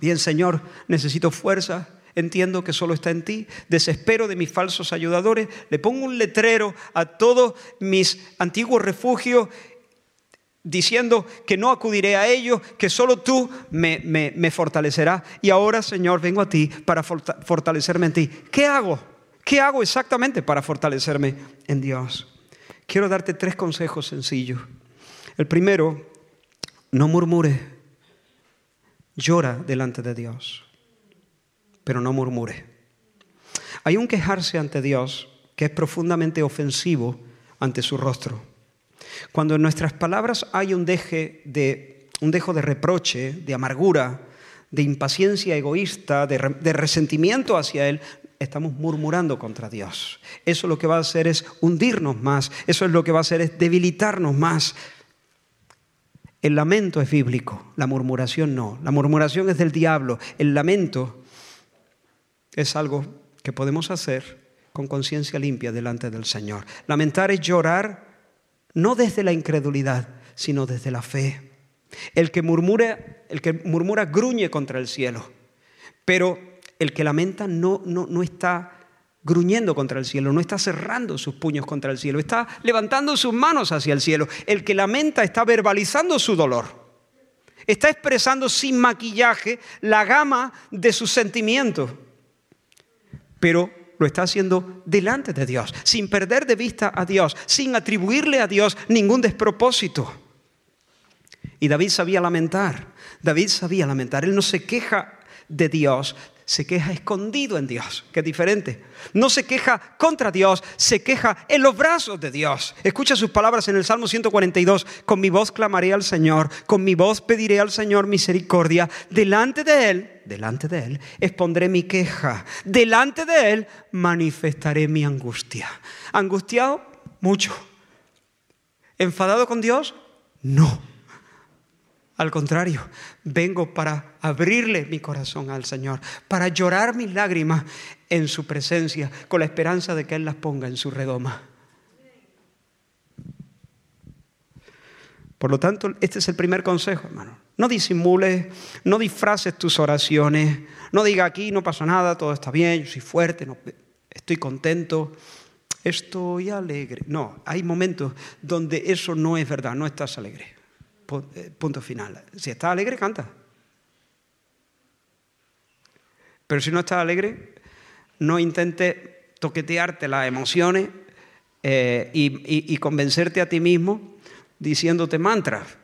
Bien, Señor, necesito fuerza entiendo que solo está en ti, desespero de mis falsos ayudadores, le pongo un letrero a todos mis antiguos refugios diciendo que no acudiré a ellos, que solo tú me, fortalecerás. Y ahora, Señor, vengo a ti para fortalecerme en ti. ¿Qué hago? ¿Qué hago exactamente para fortalecerme en Dios? Quiero darte tres consejos sencillos. El primero, no murmure, llora delante de Dios pero no murmure. Hay un quejarse ante Dios que es profundamente ofensivo ante su rostro. Cuando en nuestras palabras hay un, deje de, un dejo de reproche, de amargura, de impaciencia egoísta, de, de resentimiento hacia Él, estamos murmurando contra Dios. Eso lo que va a hacer es hundirnos más, eso es lo que va a hacer es debilitarnos más. El lamento es bíblico, la murmuración no. La murmuración es del diablo, el lamento es algo que podemos hacer con conciencia limpia delante del Señor. Lamentar es llorar no desde la incredulidad, sino desde la fe. El que murmura, el que murmura gruñe contra el cielo, pero el que lamenta no, no, no está gruñendo contra el cielo, no está cerrando sus puños contra el cielo, está levantando sus manos hacia el cielo. El que lamenta está verbalizando su dolor, está expresando sin maquillaje la gama de sus sentimientos pero lo está haciendo delante de Dios, sin perder de vista a Dios, sin atribuirle a Dios ningún despropósito. Y David sabía lamentar, David sabía lamentar, él no se queja de Dios, se queja escondido en Dios, que es diferente. No se queja contra Dios, se queja en los brazos de Dios. Escucha sus palabras en el Salmo 142, con mi voz clamaré al Señor, con mi voz pediré al Señor misericordia. Delante de Él, delante de Él, expondré mi queja. Delante de Él manifestaré mi angustia. ¿Angustiado? Mucho. ¿Enfadado con Dios? No. Al contrario, vengo para abrirle mi corazón al Señor, para llorar mis lágrimas en su presencia, con la esperanza de que Él las ponga en su redoma. Por lo tanto, este es el primer consejo, hermano. No disimules, no disfraces tus oraciones, no diga aquí no pasa nada, todo está bien, yo soy fuerte, estoy contento, estoy alegre. No, hay momentos donde eso no es verdad, no estás alegre. Eh, punto final. Si estás alegre, canta. Pero si no estás alegre, no intentes toquetearte las emociones eh, y, y convencerte a ti mismo diciéndote mantras.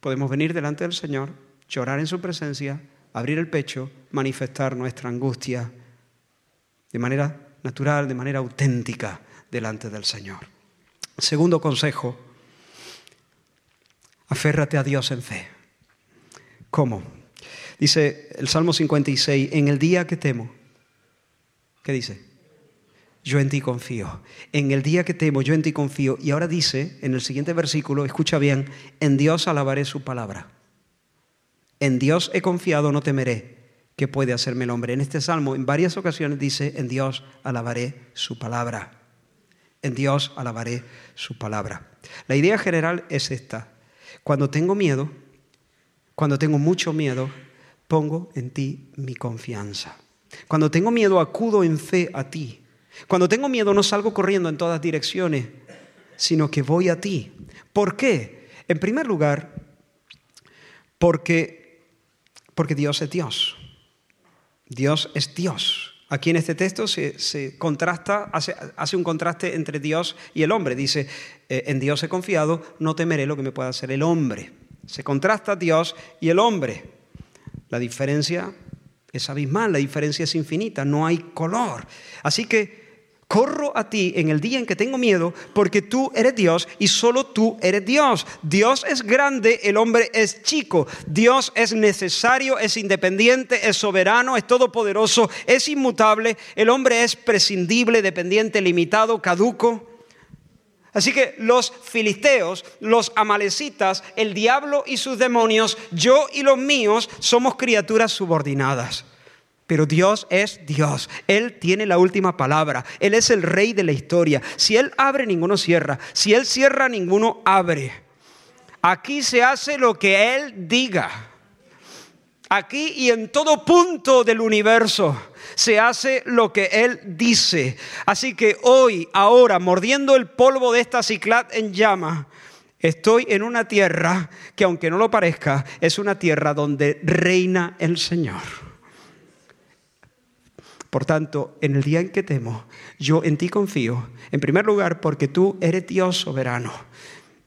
Podemos venir delante del Señor, llorar en su presencia, abrir el pecho, manifestar nuestra angustia de manera natural, de manera auténtica delante del Señor. Segundo consejo, aférrate a Dios en fe. ¿Cómo? Dice el Salmo 56, en el día que temo, ¿qué dice? Yo en ti confío. En el día que temo, yo en ti confío. Y ahora dice, en el siguiente versículo, escucha bien, en Dios alabaré su palabra. En Dios he confiado, no temeré. ¿Qué puede hacerme el hombre? En este salmo, en varias ocasiones dice, en Dios alabaré su palabra en Dios alabaré su palabra. La idea general es esta. Cuando tengo miedo, cuando tengo mucho miedo, pongo en ti mi confianza. Cuando tengo miedo, acudo en fe a ti. Cuando tengo miedo, no salgo corriendo en todas direcciones, sino que voy a ti. ¿Por qué? En primer lugar, porque, porque Dios es Dios. Dios es Dios. Aquí en este texto se, contrasta, hace, un contraste entre Dios y el hombre. Dice, eh, en Dios he confiado, no temeré lo que me pueda hacer el hombre. Se contrasta Dios y el hombre. La diferencia es abismal, la diferencia es infinita, no hay color. Así que Corro a ti en el día en que tengo miedo porque tú eres Dios y solo tú eres Dios. Dios es grande, el hombre es chico. Dios es necesario, es independiente, es soberano, es todopoderoso, es inmutable. El hombre es prescindible, dependiente, limitado, caduco. Así que los filisteos, los amalecitas, el diablo y sus demonios, yo y los míos somos criaturas subordinadas. Pero Dios es Dios. Él tiene la última palabra. Él es el rey de la historia. Si Él abre, ninguno cierra. Si Él cierra, ninguno abre. Aquí se hace lo que Él diga. Aquí y en todo punto del universo se hace lo que Él dice. Así que hoy, ahora, mordiendo el polvo de esta ciclat en llama, estoy en una tierra que aunque no lo parezca, es una tierra donde reina el Señor. Por tanto, en el día en que temo, yo en ti confío. En primer lugar, porque tú eres Dios soberano.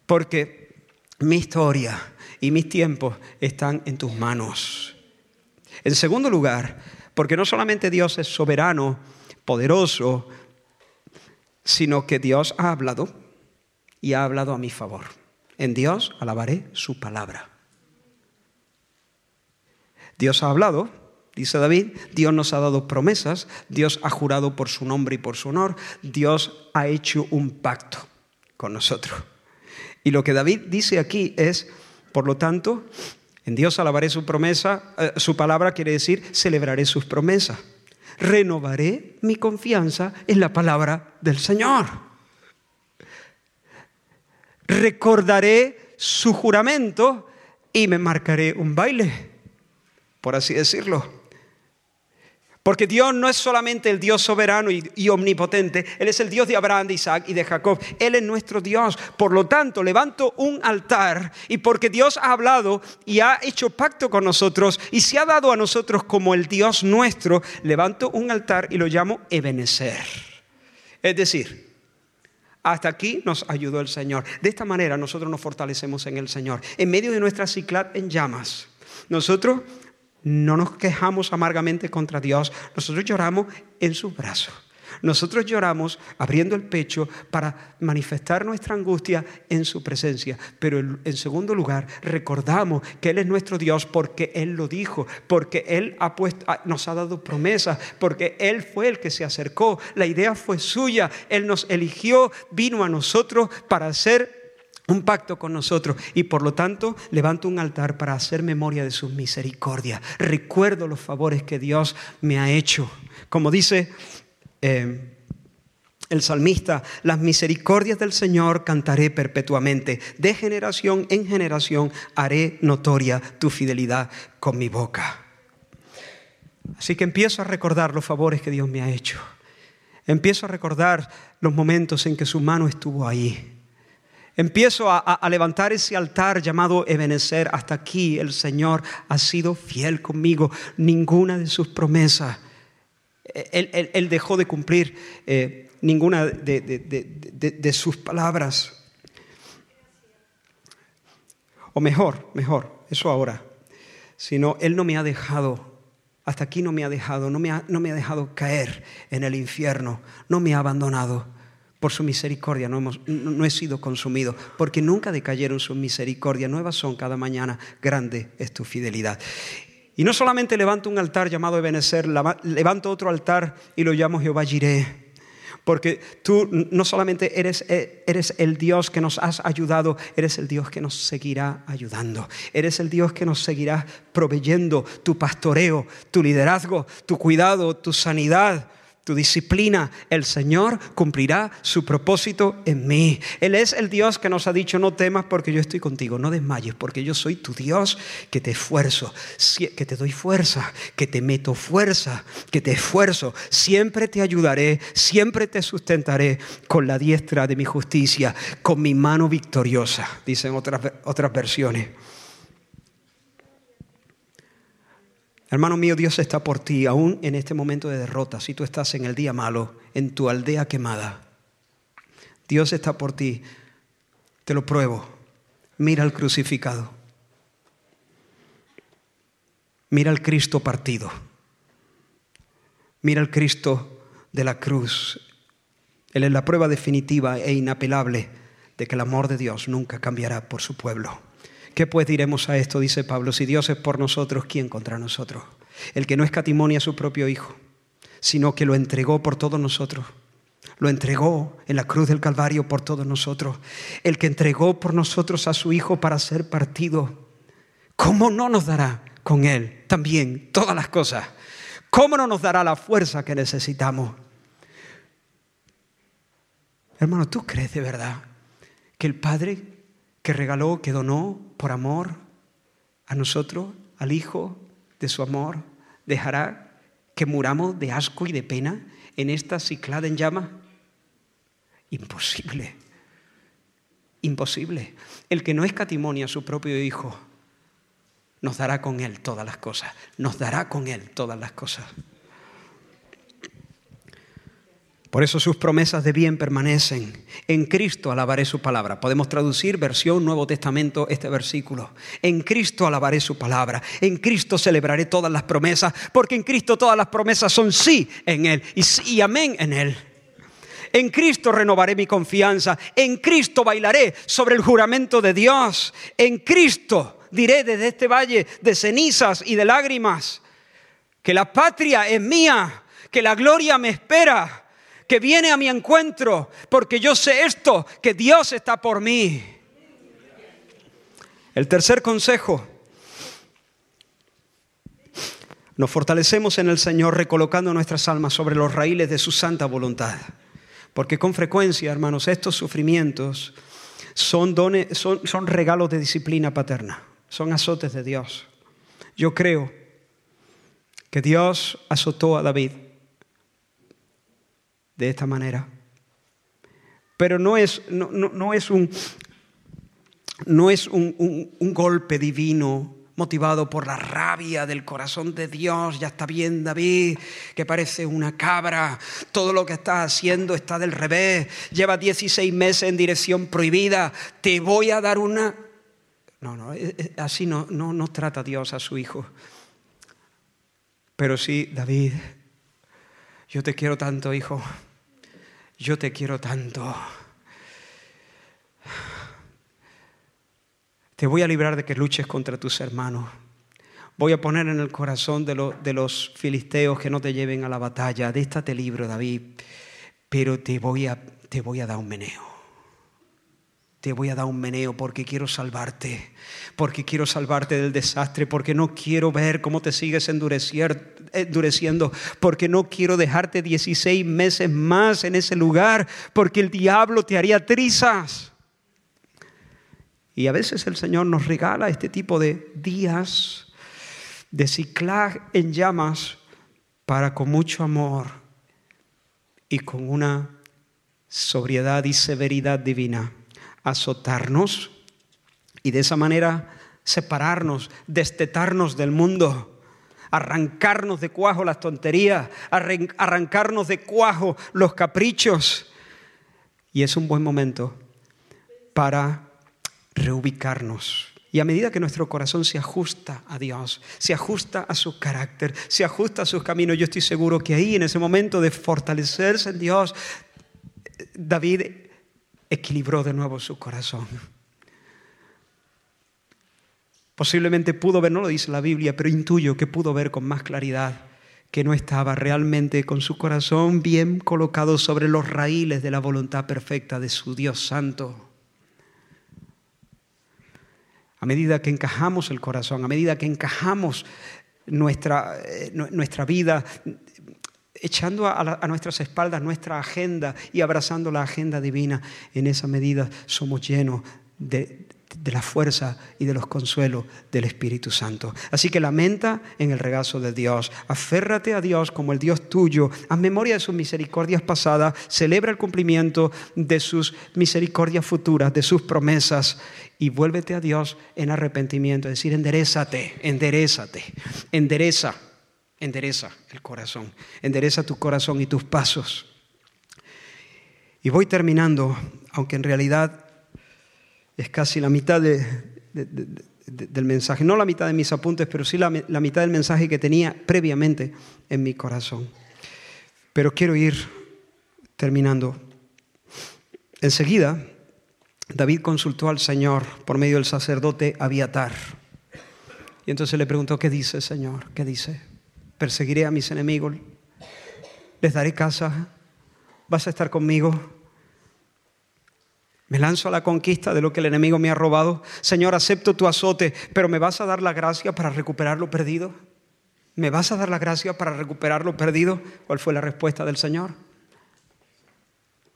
Porque mi historia y mis tiempos están en tus manos. En segundo lugar, porque no solamente Dios es soberano, poderoso, sino que Dios ha hablado y ha hablado a mi favor. En Dios alabaré su palabra. Dios ha hablado Dice David, Dios nos ha dado promesas, Dios ha jurado por su nombre y por su honor, Dios ha hecho un pacto con nosotros. Y lo que David dice aquí es, por lo tanto, en Dios alabaré su promesa, eh, su palabra quiere decir celebraré sus promesas. Renovaré mi confianza en la palabra del Señor. Recordaré su juramento y me marcaré un baile, por así decirlo. Porque Dios no es solamente el Dios soberano y, omnipotente, Él es el Dios de Abraham, de Isaac y de Jacob. Él es nuestro Dios. Por lo tanto, levanto un altar y porque Dios ha hablado y ha hecho pacto con nosotros y se ha dado a nosotros como el Dios nuestro, levanto un altar y lo llamo Ebenezer. Es decir, hasta aquí nos ayudó el Señor. De esta manera nosotros nos fortalecemos en el Señor. En medio de nuestra ciclat en llamas, nosotros no nos quejamos amargamente contra Dios, nosotros lloramos en sus brazos. Nosotros lloramos abriendo el pecho para manifestar nuestra angustia en su presencia. Pero en segundo lugar, recordamos que Él es nuestro Dios porque Él lo dijo, porque Él ha puesto, nos ha dado promesas, porque Él fue el que se acercó. La idea fue suya. Él nos eligió, vino a nosotros para hacer un pacto con nosotros y por lo tanto levanto un altar para hacer memoria de sus misericordias. Recuerdo los favores que Dios me ha hecho. Como dice eh, el salmista, las misericordias del Señor cantaré perpetuamente. De generación en generación haré notoria tu fidelidad con mi boca. Así que empiezo a recordar los favores que Dios me ha hecho. Empiezo a recordar los momentos en que su mano estuvo ahí Empiezo a, levantar ese altar llamado Ebenezer. Hasta aquí el Señor ha sido fiel conmigo. Ninguna de sus promesas. Él, dejó de cumplir eh, ninguna de, de sus palabras. O mejor, mejor, eso ahora. Sino Él no me ha dejado hasta aquí no me ha dejado, no me ha, no me ha, dejado caer en el infierno, no me ha abandonado por su misericordia no, hemos, no, he sido consumido, porque nunca decayeron su misericordia, nuevas son cada mañana, grande es tu fidelidad. Y no solamente levanto un altar llamado Ebenezer, levanto otro altar y lo llamo Jehová Jireh. Porque tú no solamente eres, eh, eres el Dios que nos has ayudado, eres el Dios que nos seguirá ayudando. Eres el Dios que nos seguirá proveyendo tu pastoreo, tu liderazgo, tu cuidado, tu sanidad, tu disciplina, el Señor cumplirá su propósito en mí. Él es el Dios que nos ha dicho, no temas porque yo estoy contigo, no desmayes porque yo soy tu Dios que te esfuerzo, que te doy fuerza, que te meto fuerza, que te esfuerzo. Siempre te ayudaré, siempre te sustentaré con la diestra de mi justicia, con mi mano victoriosa, dicen otras, otras versiones. Hermano mío, Dios está por ti, aún en este momento de derrota, si tú estás en el día malo, en tu aldea quemada. Dios está por ti, te lo pruebo. Mira al crucificado. Mira al Cristo partido. Mira al Cristo de la cruz Él es la prueba definitiva e inapelable de que el amor de Dios nunca cambiará por su pueblo. ¿Qué pues diremos a esto? Dice Pablo, si Dios es por nosotros, ¿quién contra nosotros? El que no escatimonia a su propio Hijo, sino que lo entregó por todos nosotros. Lo entregó en la cruz del Calvario por todos nosotros. El que entregó por nosotros a su Hijo para ser partido. ¿Cómo no nos dará con Él también todas las cosas? ¿Cómo no nos dará la fuerza que necesitamos? Hermano, ¿tú crees de verdad que el Padre que regaló, que donó por amor a nosotros, al Hijo de su amor, dejará que muramos de asco y de pena en esta ciclada en llama? Imposible. Imposible. El que no escatimonia a su propio Hijo nos dará con Él todas las cosas. Nos dará con Él todas las cosas. Por eso sus promesas de bien permanecen. En Cristo alabaré su palabra. Podemos traducir versión Nuevo Testamento este versículo. En Cristo alabaré su palabra. En Cristo celebraré todas las promesas, porque en Cristo todas las promesas son sí en Él y, y amén en Él. En Cristo renovaré mi confianza. En Cristo bailaré sobre el juramento de Dios. En Cristo diré desde este valle de cenizas y de lágrimas que la patria es mía, que la gloria me espera que viene a mi encuentro, porque yo sé esto, que Dios está por mí. El tercer consejo, nos fortalecemos en el Señor recolocando nuestras almas sobre los raíles de su santa voluntad. Porque con frecuencia, hermanos, estos sufrimientos son, dones, son, son regalos de disciplina paterna, son azotes de Dios. Yo creo que Dios azotó a David de esta manera. Pero no es, no, es, un, no es un, un golpe divino motivado por la rabia del corazón de Dios. Ya está bien, David, que parece una cabra. Todo lo que estás haciendo está del revés. Lleva 16 meses en dirección prohibida. Te voy a dar una... No, no, eh, eh, así no, no, no trata Dios a su hijo. Pero sí, David, yo te quiero tanto, hijo yo te quiero tanto. Te voy a librar de que luches contra tus hermanos. Voy a poner en el corazón de, los filisteos que no te lleven a la batalla. De esta libro, David, pero te voy a, te voy a dar un meneo te voy a dar un meneo porque quiero salvarte, porque quiero salvarte del desastre, porque no quiero ver cómo te sigues endureciendo, porque no quiero dejarte 16 meses más en ese lugar, porque el diablo te haría trizas. Y a veces el Señor nos regala este tipo de días de ciclaje en llamas para con mucho amor y con una sobriedad y severidad divina azotarnos y de esa manera separarnos, destetarnos del mundo, arrancarnos de cuajo las tonterías, arrancarnos de cuajo los caprichos. Y es un buen momento para reubicarnos. Y a medida que nuestro corazón se ajusta a Dios, se ajusta a su carácter, se ajusta a sus caminos, yo estoy seguro que ahí, en ese momento de fortalecerse en Dios, David equilibró de nuevo su corazón. Posiblemente pudo ver, no lo dice la Biblia, pero intuyo que pudo ver con más claridad que no estaba realmente con su corazón bien colocado sobre los raíles de la voluntad perfecta de su Dios Santo. A medida que encajamos el corazón, a medida que encajamos nuestra, eh, nuestra vida echando a, nuestras espaldas nuestra agenda y abrazando la agenda divina, en esa medida somos llenos de, de la fuerza y de los consuelos del Espíritu Santo. Así que lamenta en el regazo de Dios, aférrate a Dios como el Dios tuyo, haz memoria de sus misericordias pasadas, celebra el cumplimiento de sus misericordias futuras, de sus promesas. Y vuélvete a Dios en arrepentimiento, es decir, enderezate, enderezate, endereza Endereza el corazón, endereza tu corazón y tus pasos. Y voy terminando, aunque en realidad es casi la mitad del mensaje, no la mitad de mis apuntes, pero sí la, la mitad del mensaje que tenía previamente en mi corazón. Pero quiero ir terminando Enseguida, David consultó al Señor por medio del sacerdote Abiatar. Y entonces le preguntó, ¿qué dice, Señor? ¿Qué dice? ¿Perseguiré a mis enemigos? ¿Les daré casa? ¿Vas a estar conmigo? Me lanzo a la conquista de lo que el enemigo me ha robado. Señor, acepto tu azote, pero ¿me vas a dar la gracia para recuperar lo perdido? ¿Me vas a dar la gracia para recuperar lo perdido? ¿Cuál fue la respuesta del Señor?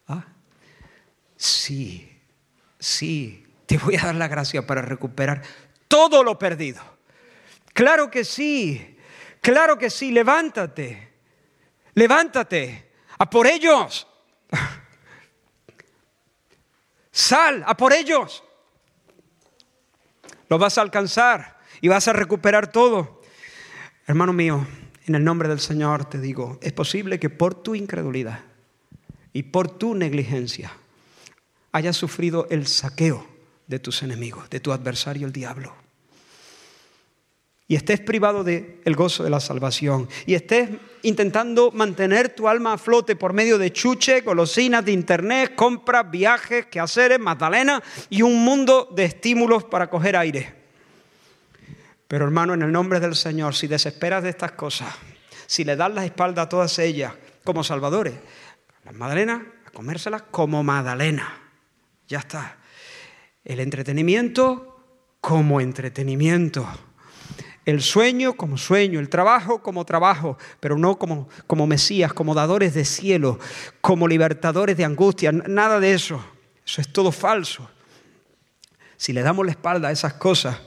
Ah, sí, sí, te voy a dar la gracia para recuperar todo lo perdido. Claro que sí, claro que sí, levántate, levántate, a por ellos. Sal a por ellos. Lo vas a alcanzar y vas a recuperar todo. Hermano mío, en el nombre del Señor te digo, es posible que por tu incredulidad y por tu negligencia hayas sufrido el saqueo de tus enemigos, de tu adversario el diablo y estés privado del el gozo de la salvación y estés intentando mantener tu alma a flote por medio de chuche, golosinas de internet, compras, viajes, quehaceres, magdalena y un mundo de estímulos para coger aire. Pero hermano, en el nombre del Señor, si desesperas de estas cosas, si le das la espalda a todas ellas como salvadores, las magdalenas, a comérselas como magdalena. Ya está. El entretenimiento como entretenimiento el sueño como sueño, el trabajo como trabajo, pero no como, como Mesías, como dadores de cielo, como libertadores de angustia, nada de eso. Eso es todo falso. Si le damos la espalda a esas cosas,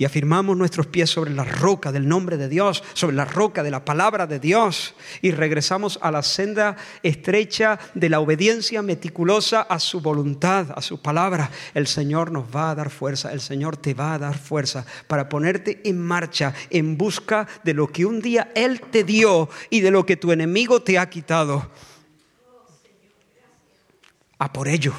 y afirmamos nuestros pies sobre la roca del nombre de Dios, sobre la roca de la palabra de Dios y regresamos a la senda estrecha de la obediencia meticulosa a su voluntad, a su palabra, el Señor nos va a dar fuerza, el Señor te va a dar fuerza para ponerte en marcha en busca de lo que un día Él te dio y de lo que tu enemigo te ha quitado. A por ello.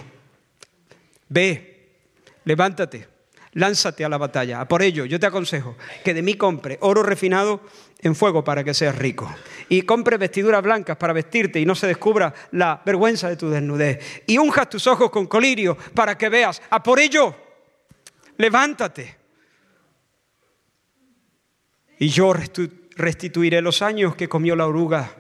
Ve, levántate lánzate a la batalla. Por ello, yo te aconsejo que de mí compre oro refinado en fuego para que seas rico. Y compre vestiduras blancas para vestirte y no se descubra la vergüenza de tu desnudez. Y unjas tus ojos con colirio para que veas. A por ello, levántate. Y yo restituiré los años que comió la oruga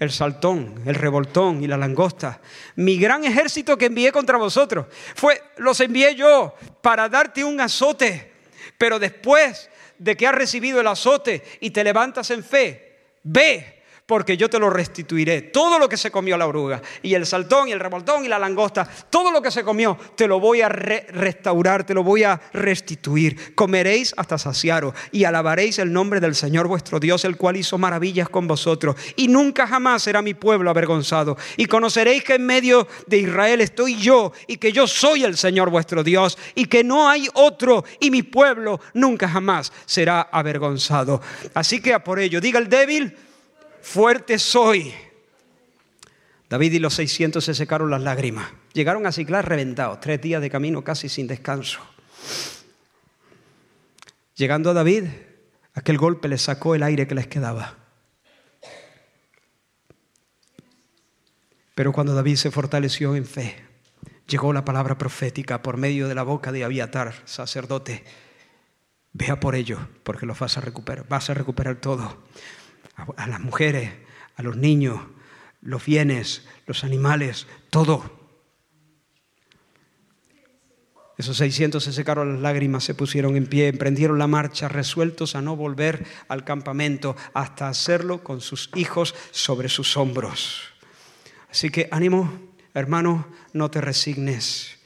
el saltón, el revoltón y la langosta. Mi gran ejército que envié contra vosotros fue los envié yo para darte un azote, pero después de que has recibido el azote y te levantas en fe, ve porque yo te lo restituiré. Todo lo que se comió la oruga, y el saltón, y el revoltón, y la langosta, todo lo que se comió, te lo voy a restaurar, te lo voy a restituir. Comeréis hasta saciaros, y alabaréis el nombre del Señor vuestro Dios, el cual hizo maravillas con vosotros. Y nunca jamás será mi pueblo avergonzado. Y conoceréis que en medio de Israel estoy yo, y que yo soy el Señor vuestro Dios, y que no hay otro, y mi pueblo nunca jamás será avergonzado. Así que a por ello, diga el débil, fuerte soy. David y los 600 se secaron las lágrimas. Llegaron a Ciclar reventados, tres días de camino casi sin descanso. Llegando a David, aquel golpe les sacó el aire que les quedaba. Pero cuando David se fortaleció en fe, llegó la palabra profética por medio de la boca de Abiatar, sacerdote. Vea por ello, porque lo vas a recuperar, vas a recuperar todo a las mujeres, a los niños, los bienes, los animales, todo. Esos 600 se secaron las lágrimas, se pusieron en pie, emprendieron la marcha, resueltos a no volver al campamento hasta hacerlo con sus hijos sobre sus hombros. Así que ánimo, hermano, no te resignes.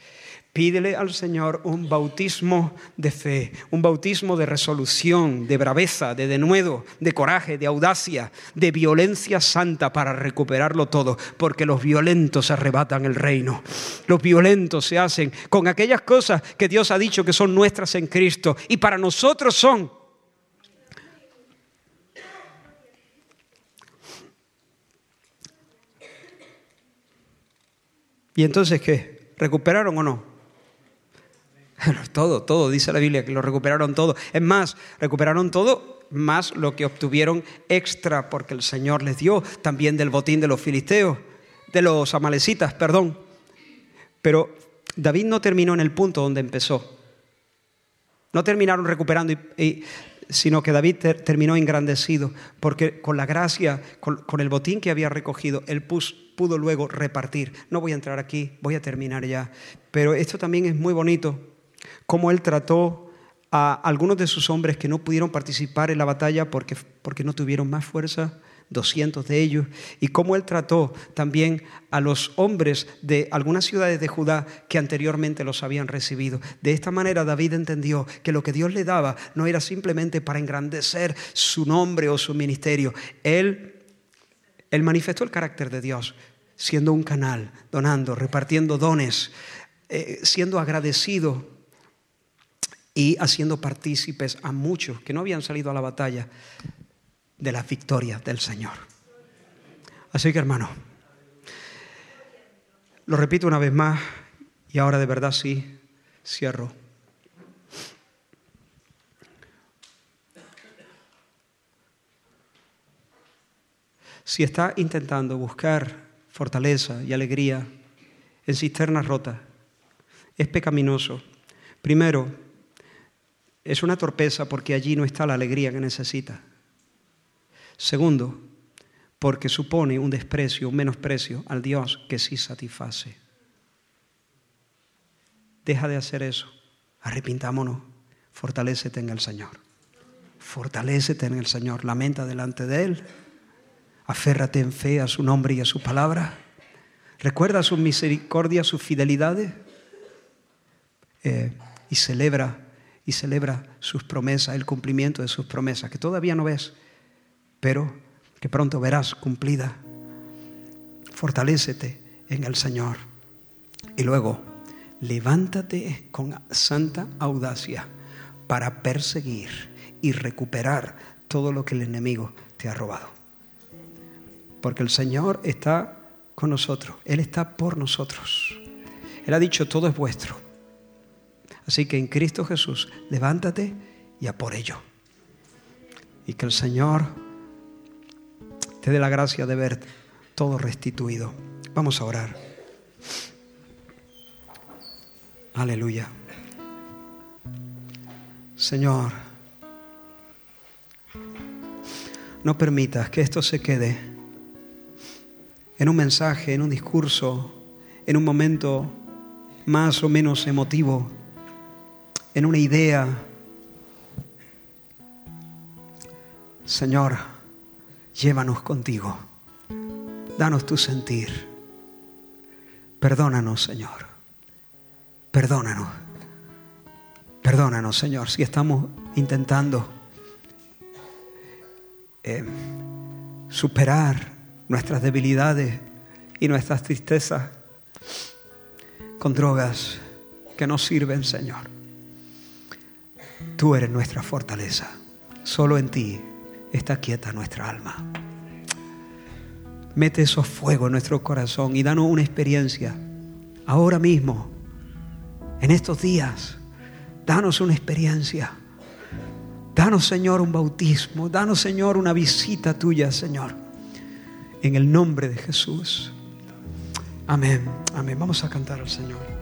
Pídele al Señor un bautismo de fe, un bautismo de resolución, de braveza, de denuedo, de coraje, de audacia, de violencia santa para recuperarlo todo, porque los violentos arrebatan el reino. Los violentos se hacen con aquellas cosas que Dios ha dicho que son nuestras en Cristo y para nosotros son. ¿Y entonces qué? ¿Recuperaron o no? Todo, todo, dice la Biblia que lo recuperaron todo. Es más, recuperaron todo más lo que obtuvieron extra porque el Señor les dio también del botín de los filisteos. de los amalecitas, perdón. Pero David no terminó en el punto donde empezó. No terminaron recuperando, sino que David terminó engrandecido, porque con la gracia, con, el botín que había recogido, él pudo luego repartir. No voy a entrar aquí, voy a terminar ya. Pero esto también es muy bonito, cómo él trató a algunos de sus hombres que no pudieron participar en la batalla porque, porque no tuvieron más fuerza 200 de ellos, y cómo él trató también a los hombres de algunas ciudades de Judá que anteriormente los habían recibido. De esta manera David entendió que lo que Dios le daba no era simplemente para engrandecer su nombre o su ministerio. Él, él manifestó el carácter de Dios, siendo un canal, donando, repartiendo dones, eh, siendo agradecido y haciendo partícipes a muchos que no habían salido a la batalla de la victoria del Señor. Así que hermano, lo repito una vez más y ahora de verdad sí cierro. Si está intentando buscar fortaleza y alegría en cisternas rotas, es pecaminoso. Primero, es una torpeza porque allí no está la alegría que necesita. Segundo, porque supone un desprecio, un menosprecio al Dios que sí satisface. Deja de hacer eso. Arrepintámonos. Fortalécete en el Señor. Fortalécete en el Señor. Lamenta delante de Él. Aférrate en fe a su nombre y a su palabra. Recuerda su misericordia, sus fidelidades. Eh, y celebra y celebra sus promesas, el cumplimiento de sus promesas, que todavía no ves, pero que pronto verás cumplida. Fortalécete en el Señor. Y luego, levántate con santa audacia para perseguir y recuperar todo lo que el enemigo te ha robado. Porque el Señor está con nosotros, Él está por nosotros. Él ha dicho, todo es vuestro. Así que en Cristo Jesús, levántate y a por ello. Y que el Señor te dé la gracia de ver todo restituido. Vamos a orar. Aleluya. Señor, no permitas que esto se quede en un mensaje, en un discurso, en un momento más o menos emotivo, en una idea. Señor, llévanos contigo. Danos tu sentir. Perdónanos, Señor. Perdónanos. Perdónanos, Señor, si estamos intentando eh, superar nuestras debilidades y nuestras tristezas con drogas que no sirven, Señor. Tú eres nuestra fortaleza. Solo en ti está quieta nuestra alma. Mete esos fuegos en nuestro corazón y danos una experiencia. Ahora mismo, en estos días, danos una experiencia. Danos, Señor, un bautismo. Danos, Señor, una visita tuya, Señor. En el nombre de Jesús. Amén. Amén. Vamos a cantar al Señor.